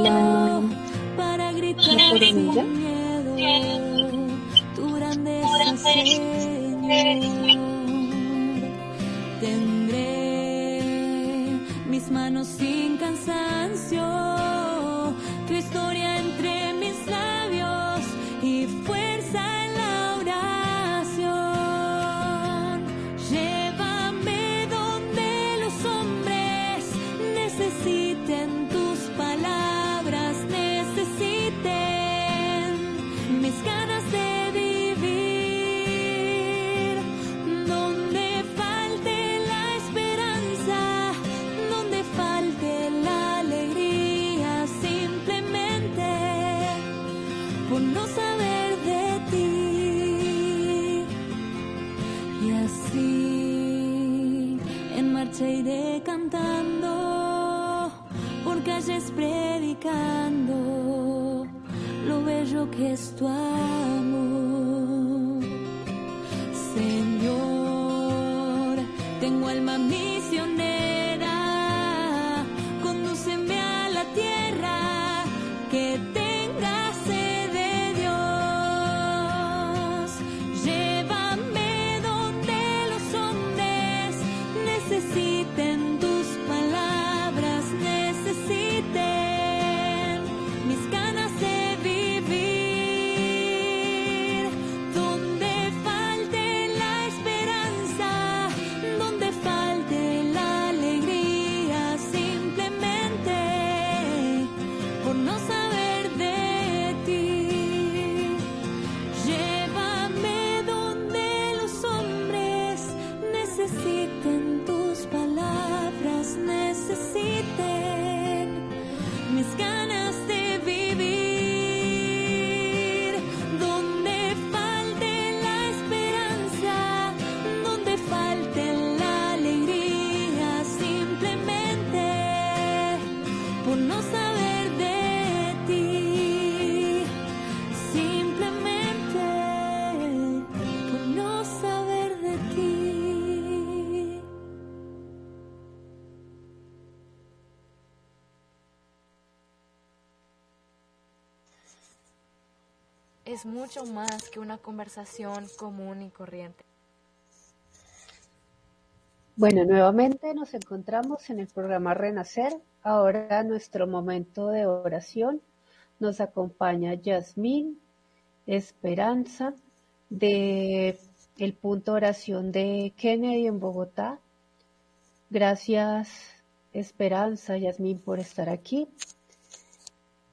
es mucho más que una conversación común y corriente. Bueno, nuevamente nos encontramos en el programa Renacer. Ahora nuestro momento de oración nos acompaña Yasmín Esperanza de el punto oración de Kennedy en Bogotá. Gracias Esperanza, Yasmín, por estar aquí.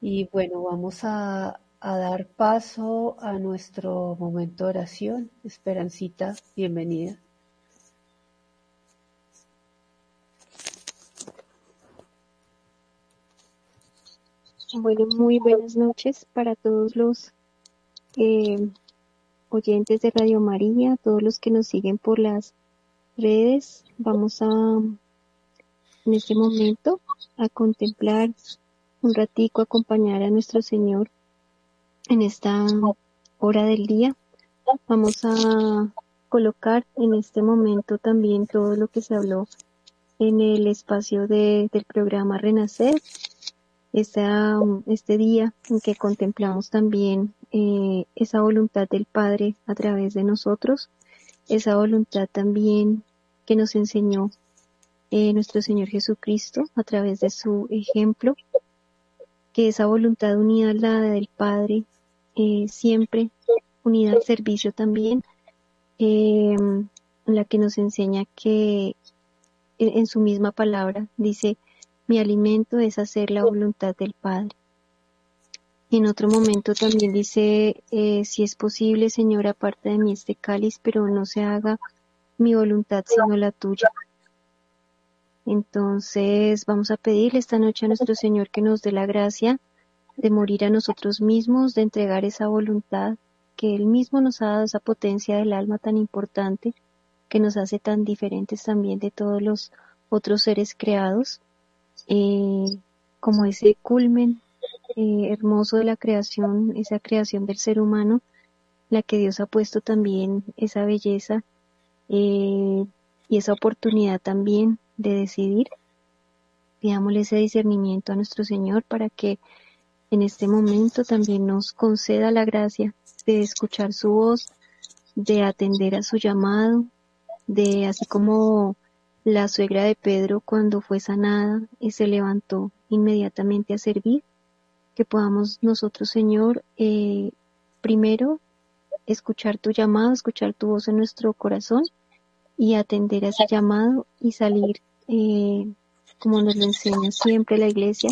Y bueno, vamos a, a dar paso a nuestro momento de oración. Esperancita, bienvenida. Bueno, muy buenas noches para todos los eh, oyentes de Radio María, todos los que nos siguen por las redes. Vamos a, en este momento, a contemplar un ratico, acompañar a nuestro Señor en esta hora del día. Vamos a colocar en este momento también todo lo que se habló en el espacio de, del programa Renacer, esta, este día en que contemplamos también eh, esa voluntad del Padre a través de nosotros, esa voluntad también que nos enseñó eh, nuestro Señor Jesucristo a través de su ejemplo, que esa voluntad unida a la del Padre, eh, siempre unida al servicio también, eh, la que nos enseña que en, su misma palabra dice, mi alimento es hacer la voluntad del Padre. En otro momento también dice, eh, si es posible, Señor, aparte de mí este cáliz, pero no se haga mi voluntad sino la tuya. Entonces vamos a pedirle esta noche a nuestro Señor que nos dé la gracia de morir a nosotros mismos, de entregar esa voluntad, que Él mismo nos ha dado esa potencia del alma tan importante, que nos hace tan diferentes también de todos los otros seres creados, eh, como ese culmen eh, hermoso de la creación, esa creación del ser humano, la que Dios ha puesto también esa belleza eh, y esa oportunidad también de decidir. Pidámosle ese discernimiento a nuestro Señor para que en este momento también nos conceda la gracia de escuchar su voz, de atender a su llamado, de así como la suegra de Pedro cuando fue sanada y se levantó inmediatamente a servir, que podamos nosotros, Señor, eh, primero escuchar tu llamado, escuchar tu voz en nuestro corazón y atender a ese llamado y salir, eh, como nos lo enseña siempre la iglesia,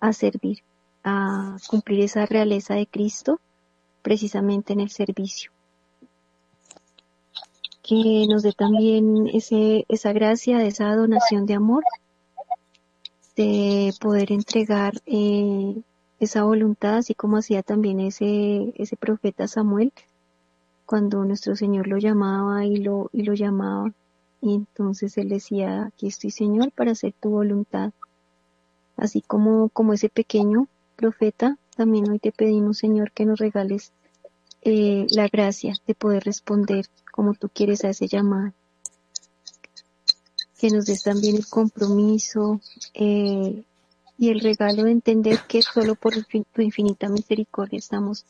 a servir, a cumplir esa realeza de Cristo precisamente en el servicio. Que nos dé también ese, esa gracia, esa donación de amor, de poder entregar eh, esa voluntad, así como hacía también ese, ese profeta Samuel, cuando nuestro Señor lo llamaba y lo, y lo llamaba. Y entonces él decía, aquí estoy Señor para hacer tu voluntad. Así como, como ese pequeño profeta, también hoy te pedimos Señor que nos regales eh, la gracia de poder responder como tú quieres a ese llamado. Que nos des también el compromiso eh, y el regalo de entender que solo por tu infinita misericordia estamos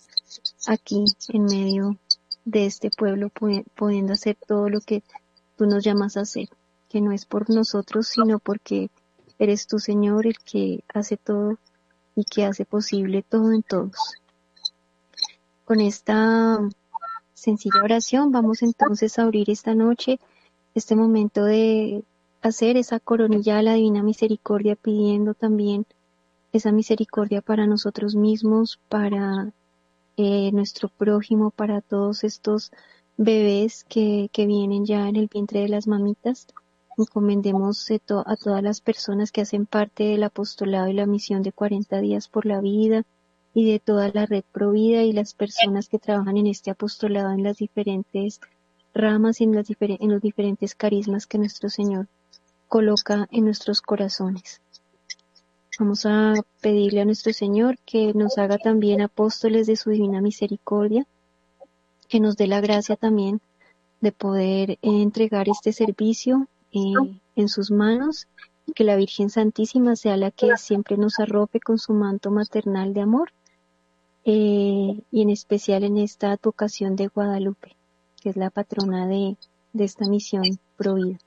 aquí en medio de este pueblo pudiendo hacer todo lo que tú nos llamas a hacer, que no es por nosotros, sino porque eres tu Señor el que hace todo y que hace posible todo en todos. Con esta sencilla oración vamos entonces a abrir esta noche, este momento de hacer esa coronilla a la Divina Misericordia pidiendo también esa misericordia para nosotros mismos, para eh, nuestro prójimo, para todos estos bebés que, que vienen ya en el vientre de las mamitas. Encomendemos a todas las personas que hacen parte del apostolado y la misión de 40 días por la vida y de toda la red Provida y las personas que trabajan en este apostolado en las diferentes ramas y en, las los diferentes carismas que nuestro Señor coloca en nuestros corazones. Vamos a pedirle a nuestro Señor que nos haga también apóstoles de su divina misericordia, que nos dé la gracia también de poder entregar este servicio eh, en sus manos, que la Virgen Santísima sea la que siempre nos arrope con su manto maternal de amor, eh, y en especial en esta advocación de Guadalupe, que es la patrona de, de esta misión provida.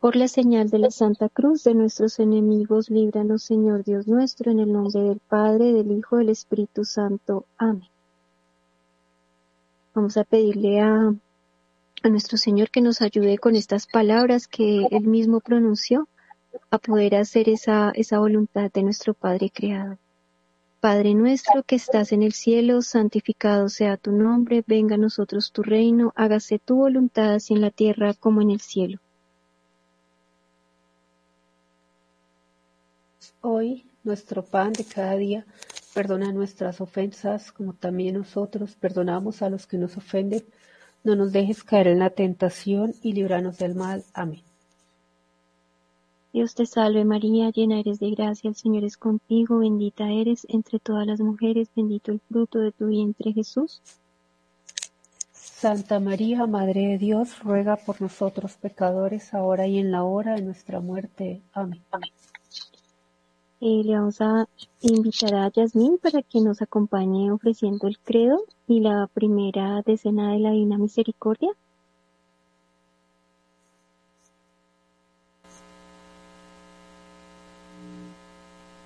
Por la señal de la Santa Cruz de nuestros enemigos, líbranos, Señor Dios nuestro, en el nombre del Padre, del Hijo, del Espíritu Santo. Amén. Vamos a pedirle a, a nuestro Señor que nos ayude con estas palabras que Él mismo pronunció a poder hacer esa, esa voluntad de nuestro Padre Creador. Padre nuestro que estás en el cielo, santificado sea tu nombre, venga a nosotros tu reino, hágase tu voluntad así en la tierra como en el cielo. Hoy nuestro pan de cada día, perdona nuestras ofensas como también nosotros perdonamos a los que nos ofenden. No nos dejes caer en la tentación y líbranos del mal. Amén. Dios te salve María, llena eres de gracia, el Señor es contigo, bendita eres entre todas las mujeres, bendito el fruto de tu vientre Jesús. Santa María, Madre de Dios, ruega por nosotros pecadores, ahora y en la hora de nuestra muerte. Amén. Eh, le vamos a invitar a Yasmín para que nos acompañe ofreciendo el credo y la primera decena de la Divina Misericordia.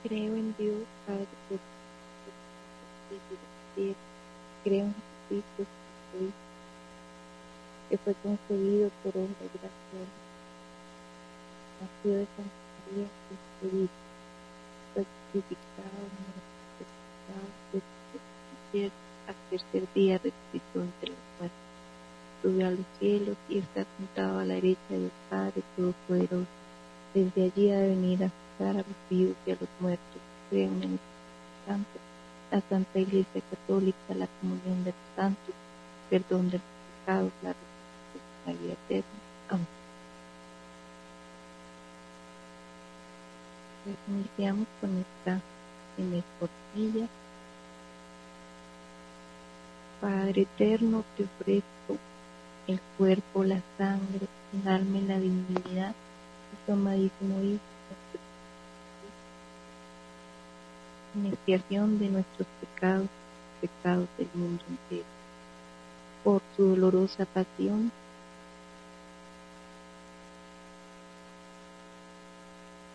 Creo en Dios, Padre creo en Jesucristo, que fue concebido por obra y gracia nació de Santa María, Crucificado, muerto, al día resucitó entre los muertos, subió a los cielos y está sentado a la derecha del Padre Todopoderoso. Desde allí ha de venir a a los vivos y a los muertos. Creo en el Santo, la Santa Iglesia Católica, la comunión de los santos, perdón de los pecados, la resurrección la vida eterna. Amén. Iniciamos con esta primer portilla. Padre eterno, te ofrezco el cuerpo, la sangre, el alma y la divinidad de tu amadísimo Hijo expiación de nuestros pecados, pecados del mundo entero. Por su dolorosa pasión,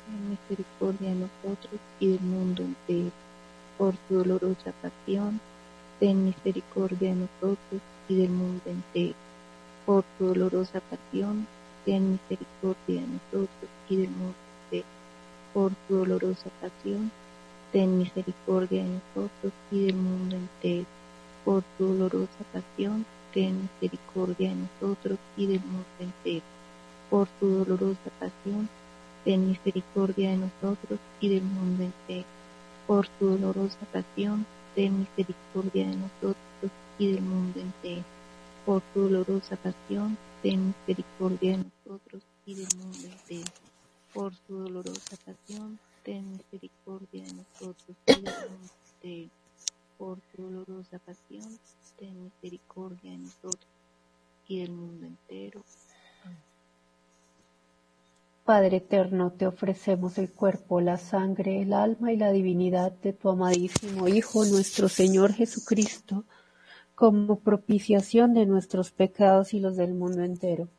ten misericordia de nosotros y del mundo entero. Por su dolorosa pasión, ten misericordia de nosotros y del mundo entero. Por su dolorosa pasión, ten misericordia de nosotros y del mundo entero. Por su dolorosa pasión, ten misericordia de nosotros y del mundo entero. Por tu dolorosa pasión, ten misericordia de nosotros y del mundo entero. Por tu dolorosa pasión, ten misericordia de nosotros y del mundo entero. Por tu dolorosa pasión, ten misericordia de nosotros y del mundo entero. Por tu dolorosa pasión, ten misericordia de nosotros y del mundo entero. Por tu dolorosa pasión, ten misericordia de nosotros y del mundo entero. Por tu dolorosa pasión, ten misericordia de nosotros y del mundo entero. Padre eterno, te ofrecemos el cuerpo, la sangre, el alma y la divinidad de tu amadísimo Hijo, nuestro Señor Jesucristo, como propiciación de nuestros pecados y los del mundo entero.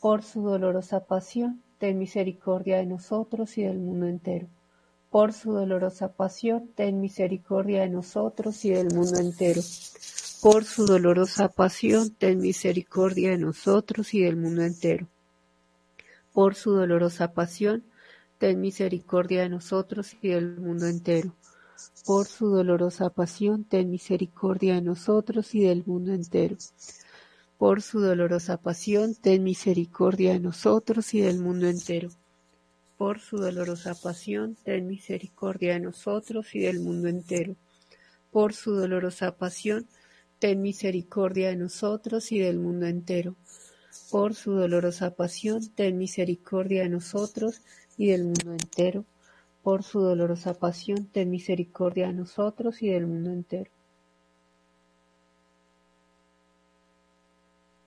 Por su dolorosa pasión, ten misericordia de nosotros y del mundo entero. Por su dolorosa pasión, ten misericordia de nosotros y del mundo entero. Por su dolorosa pasión, ten misericordia de nosotros y del mundo entero por su dolorosa pasión, ten misericordia de nosotros y del mundo entero. Por su dolorosa pasión, ten misericordia de nosotros y del mundo entero. Por su dolorosa pasión, ten misericordia de nosotros y del mundo entero. Por su dolorosa pasión, ten misericordia de nosotros y del mundo entero. Por su dolorosa pasión, ten misericordia de nosotros y del mundo entero por su dolorosa pasión, ten misericordia de nosotros y del mundo entero. Por su dolorosa pasión, ten misericordia de nosotros y del mundo entero.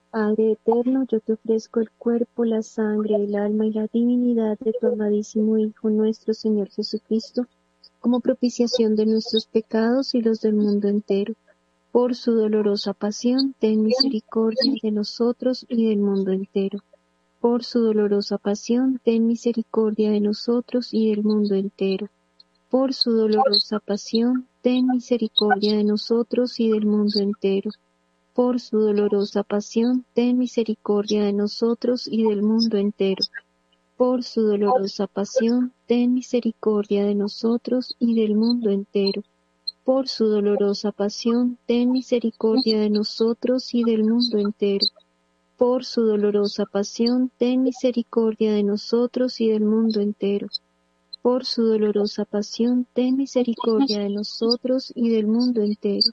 Padre eterno, yo te ofrezco el cuerpo, la sangre, el alma y la divinidad de tu amadísimo Hijo nuestro Señor Jesucristo, como propiciación de nuestros pecados y los del mundo entero por su dolorosa pasión, ten misericordia de nosotros y del mundo entero. Por su dolorosa pasión, ten misericordia de nosotros y del mundo entero. Por su dolorosa pasión, ten misericordia de nosotros y del mundo entero. Por su dolorosa pasión, ten misericordia de nosotros y del mundo entero. Por su dolorosa pasión, ten misericordia de nosotros y del mundo entero por su dolorosa pasión, ten misericordia de nosotros y del mundo entero. Por su dolorosa pasión, ten misericordia de nosotros y del mundo entero. Por su dolorosa pasión, ten misericordia de nosotros y del mundo entero.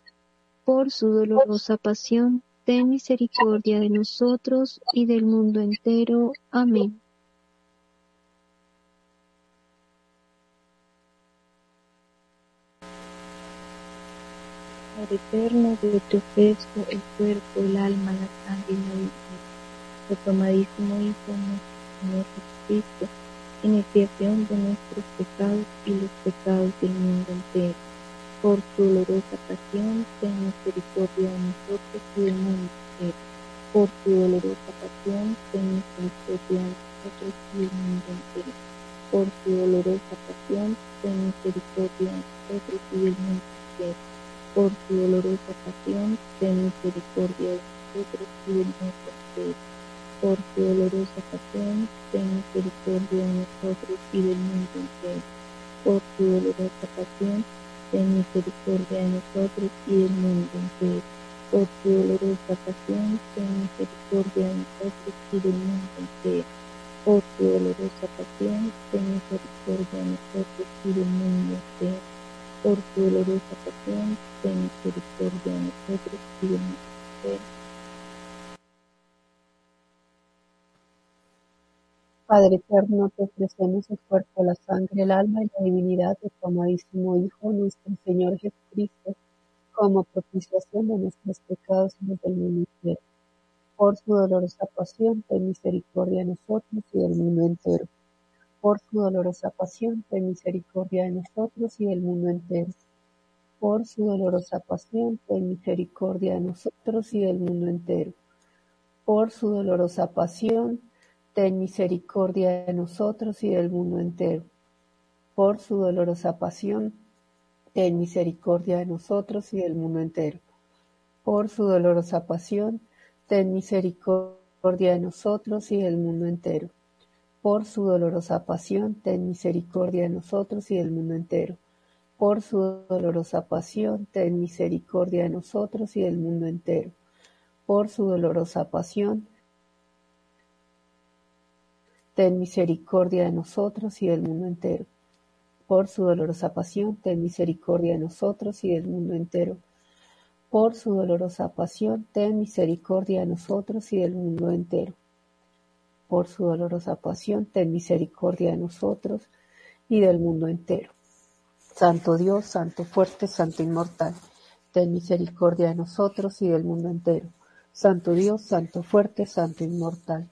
Por su dolorosa pasión, ten misericordia de nosotros y del mundo entero. Amén. Padre eterno, yo te ofrezco el cuerpo, el alma, la sangre y la vida de tu amadísimo Hijo, nuestro Señor Jesucristo, en expiación de nuestros pecados y los pecados del mundo entero. Por tu dolorosa pasión, ten misericordia de nosotros y del mundo entero. Por tu dolorosa pasión, ten misericordia de nosotros y del mundo entero. Por tu dolorosa pasión, ten misericordia de nosotros y del mundo entero por tu dolorosa pasión, ten misericordia de nosotros y del mundo entero. Por tu dolorosa pasión, ten misericordia de nosotros y del mundo entero. Por tu dolorosa pasión, ten misericordia de nosotros y del mundo entero. Por tu dolorosa pasión, ten misericordia de nosotros y del mundo entero. Por tu dolorosa pasión, ten misericordia de nosotros y del mundo entero por tu dolorosa pasión, ten misericordia de nosotros y de nuestra fe. Padre eterno, te ofrecemos el cuerpo, la sangre, el alma y la divinidad de tu amadísimo Hijo, nuestro Señor Jesucristo, como propiciación de nuestros pecados y del mundo entero. Por su dolorosa pasión, ten misericordia de nosotros y del mundo entero por su dolorosa pasión, ten misericordia de nosotros y del mundo entero. Por su dolorosa pasión, ten misericordia de nosotros y del mundo entero. Por su dolorosa pasión, ten misericordia de nosotros y del mundo entero. Por su dolorosa pasión, ten misericordia de nosotros y del mundo entero. Por su dolorosa pasión, ten misericordia de nosotros y del mundo entero por su dolorosa pasión, ten misericordia de nosotros y del mundo entero. Por su dolorosa pasión, ten misericordia de nosotros y del mundo entero. Por su dolorosa pasión, ten misericordia de nosotros y del mundo entero. Por su dolorosa pasión, ten misericordia de nosotros y del mundo entero. Por su dolorosa pasión, ten misericordia de nosotros y del mundo entero. Por su dolorosa pasión, ten misericordia de nosotros y del mundo entero. Santo Dios, Santo fuerte, Santo inmortal, ten misericordia de nosotros y del mundo entero. Santo Dios, Santo fuerte, Santo inmortal,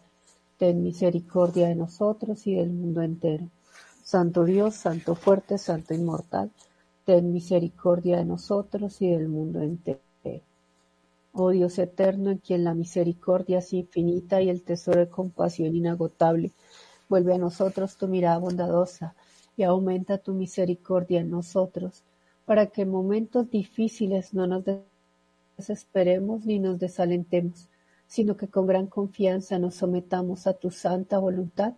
ten misericordia de nosotros y del mundo entero. Santo Dios, Santo fuerte, Santo inmortal, ten misericordia de nosotros y del mundo entero. Oh Dios eterno, en quien la misericordia es infinita y el tesoro de compasión inagotable, vuelve a nosotros tu mirada bondadosa y aumenta tu misericordia en nosotros, para que en momentos difíciles no nos desesperemos ni nos desalentemos, sino que con gran confianza nos sometamos a tu santa voluntad,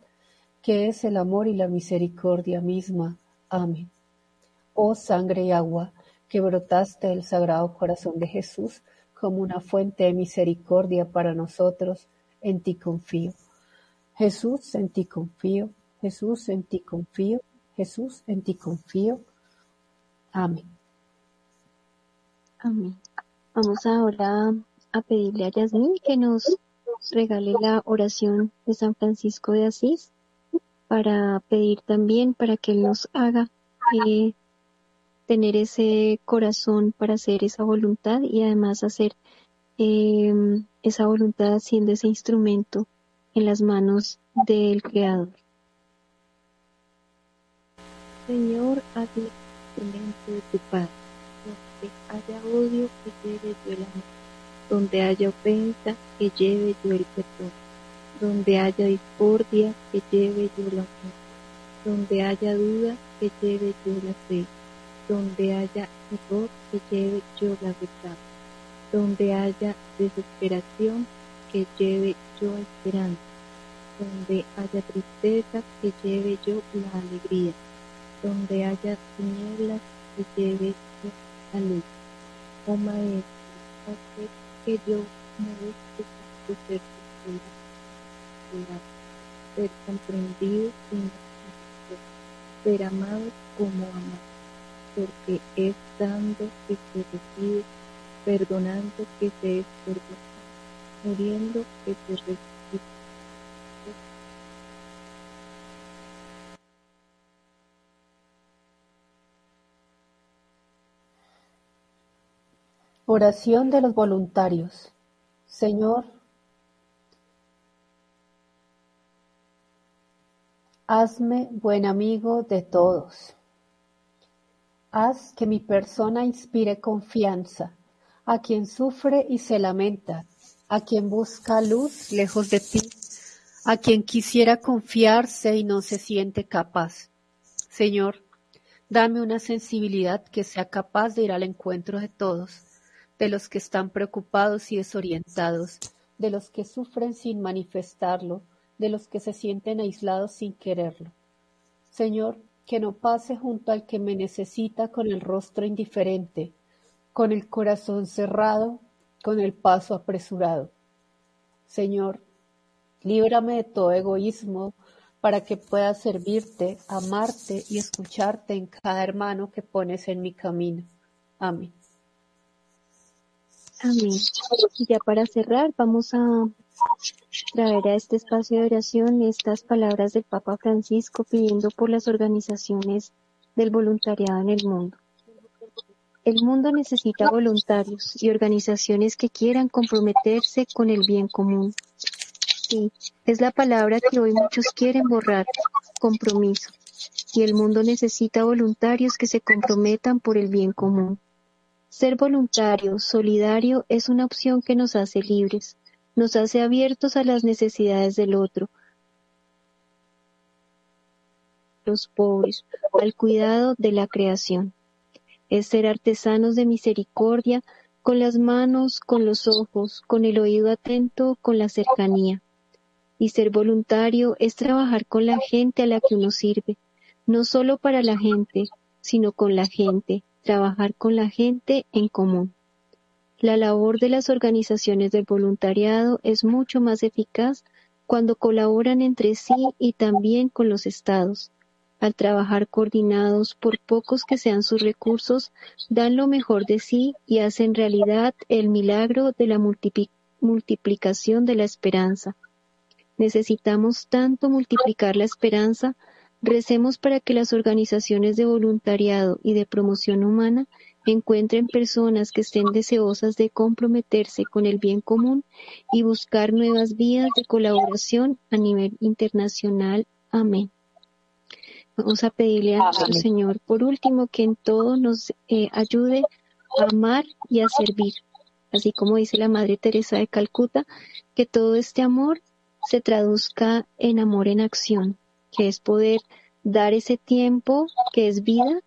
que es el amor y la misericordia misma. Amén. Oh sangre y agua, que brotaste del sagrado corazón de Jesús como una fuente de misericordia para nosotros, en ti confío. Jesús, en ti confío. Jesús, en ti confío. Jesús, en ti confío. Amén. Amén. Vamos ahora a pedirle a Yasmín que nos regale la oración de San Francisco de Asís para pedir también para que Él nos haga eh, tener ese corazón para hacer esa voluntad y además hacer eh, esa voluntad siendo ese instrumento en las manos del Creador. Señor, hazme instrumento de tu paz. Donde haya odio, que lleve yo el amor. Donde haya ofensa, que lleve yo el perdón. Donde haya discordia, que lleve yo la unión. Donde haya duda, que lleve yo la fe. Donde haya error, que lleve yo la verdad. Donde haya desesperación, que lleve yo esperanza. Donde haya tristeza, que lleve yo la alegría donde haya tinieblas que lleve yo la luz. Oh Maestro, haz que yo me busque tu ser ser comprendido sin ser amado como amado, porque es dando que se recibe, perdonando que se es perdonado, muriendo que se recibe. Oración de los voluntarios. Señor, hazme buen amigo de todos. Haz que mi persona inspire confianza a quien sufre y se lamenta, a quien busca luz lejos de ti, a quien quisiera confiarse y no se siente capaz. Señor, dame una sensibilidad que sea capaz de ir al encuentro de todos de los que están preocupados y desorientados, de los que sufren sin manifestarlo, de los que se sienten aislados sin quererlo. Señor, que no pase junto al que me necesita con el rostro indiferente, con el corazón cerrado, con el paso apresurado. Señor, líbrame de todo egoísmo para que pueda servirte, amarte y escucharte en cada hermano que pones en mi camino. Amén. Amén. Y ya para cerrar, vamos a traer a este espacio de oración estas palabras del Papa Francisco pidiendo por las organizaciones del voluntariado en el mundo. El mundo necesita voluntarios y organizaciones que quieran comprometerse con el bien común. Sí, es la palabra que hoy muchos quieren borrar, compromiso. Y el mundo necesita voluntarios que se comprometan por el bien común. Ser voluntario, solidario, es una opción que nos hace libres, nos hace abiertos a las necesidades del otro, los pobres, al cuidado de la creación. Es ser artesanos de misericordia, con las manos, con los ojos, con el oído atento, con la cercanía. Y ser voluntario es trabajar con la gente a la que uno sirve, no solo para la gente, sino con la gente, trabajar con la gente en común. La labor de las organizaciones del voluntariado es mucho más eficaz cuando colaboran entre sí y también con los estados, al trabajar coordinados, por pocos que sean sus recursos, dan lo mejor de sí y hacen realidad el milagro de la multiplicación de la esperanza. Necesitamos tanto multiplicar la esperanza, recemos para que las organizaciones de voluntariado y de promoción humana encuentren personas que estén deseosas de comprometerse con el bien común y buscar nuevas vías de colaboración a nivel internacional. Amén. Vamos a pedirle a nuestro. Señor, por último, que en todo nos eh, ayude a amar y a servir. Así como dice la Madre Teresa de Calcuta, que todo este amor se traduzca en amor en acción, que es poder dar ese tiempo que es vida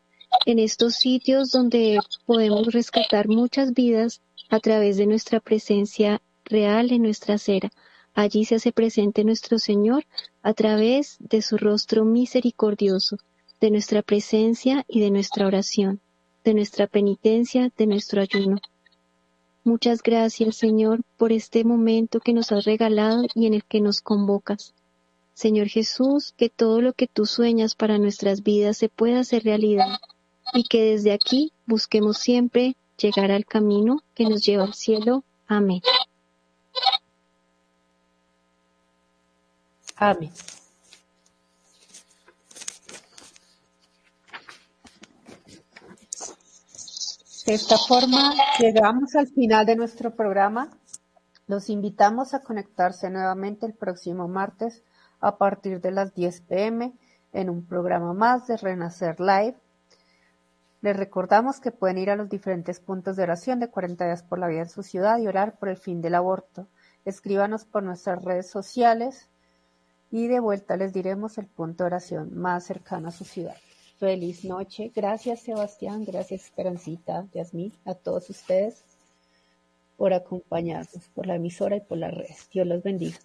en estos sitios donde podemos rescatar muchas vidas a través de nuestra presencia real en nuestra acera. Allí se hace presente nuestro Señor a través de su rostro misericordioso, de nuestra presencia y de nuestra oración, de nuestra penitencia, de nuestro ayuno. Muchas gracias, Señor, por este momento que nos has regalado y en el que nos convocas. Señor Jesús, que todo lo que tú sueñas para nuestras vidas se pueda hacer realidad y que desde aquí busquemos siempre llegar al camino que nos lleva al cielo. Amén. Amén. De esta forma llegamos al final de nuestro programa. Los invitamos a conectarse nuevamente el próximo martes a partir de las 10 pm en un programa más de Renacer Live. Les recordamos que pueden ir a los diferentes puntos de oración de 40 días por la vida en su ciudad y orar por el fin del aborto. Escríbanos por nuestras redes sociales y de vuelta les diremos el punto de oración más cercano a su ciudad. Feliz noche. Gracias Sebastián, gracias Esperancita, Yasmín, a todos ustedes por acompañarnos por la emisora y por las redes. Dios los bendiga.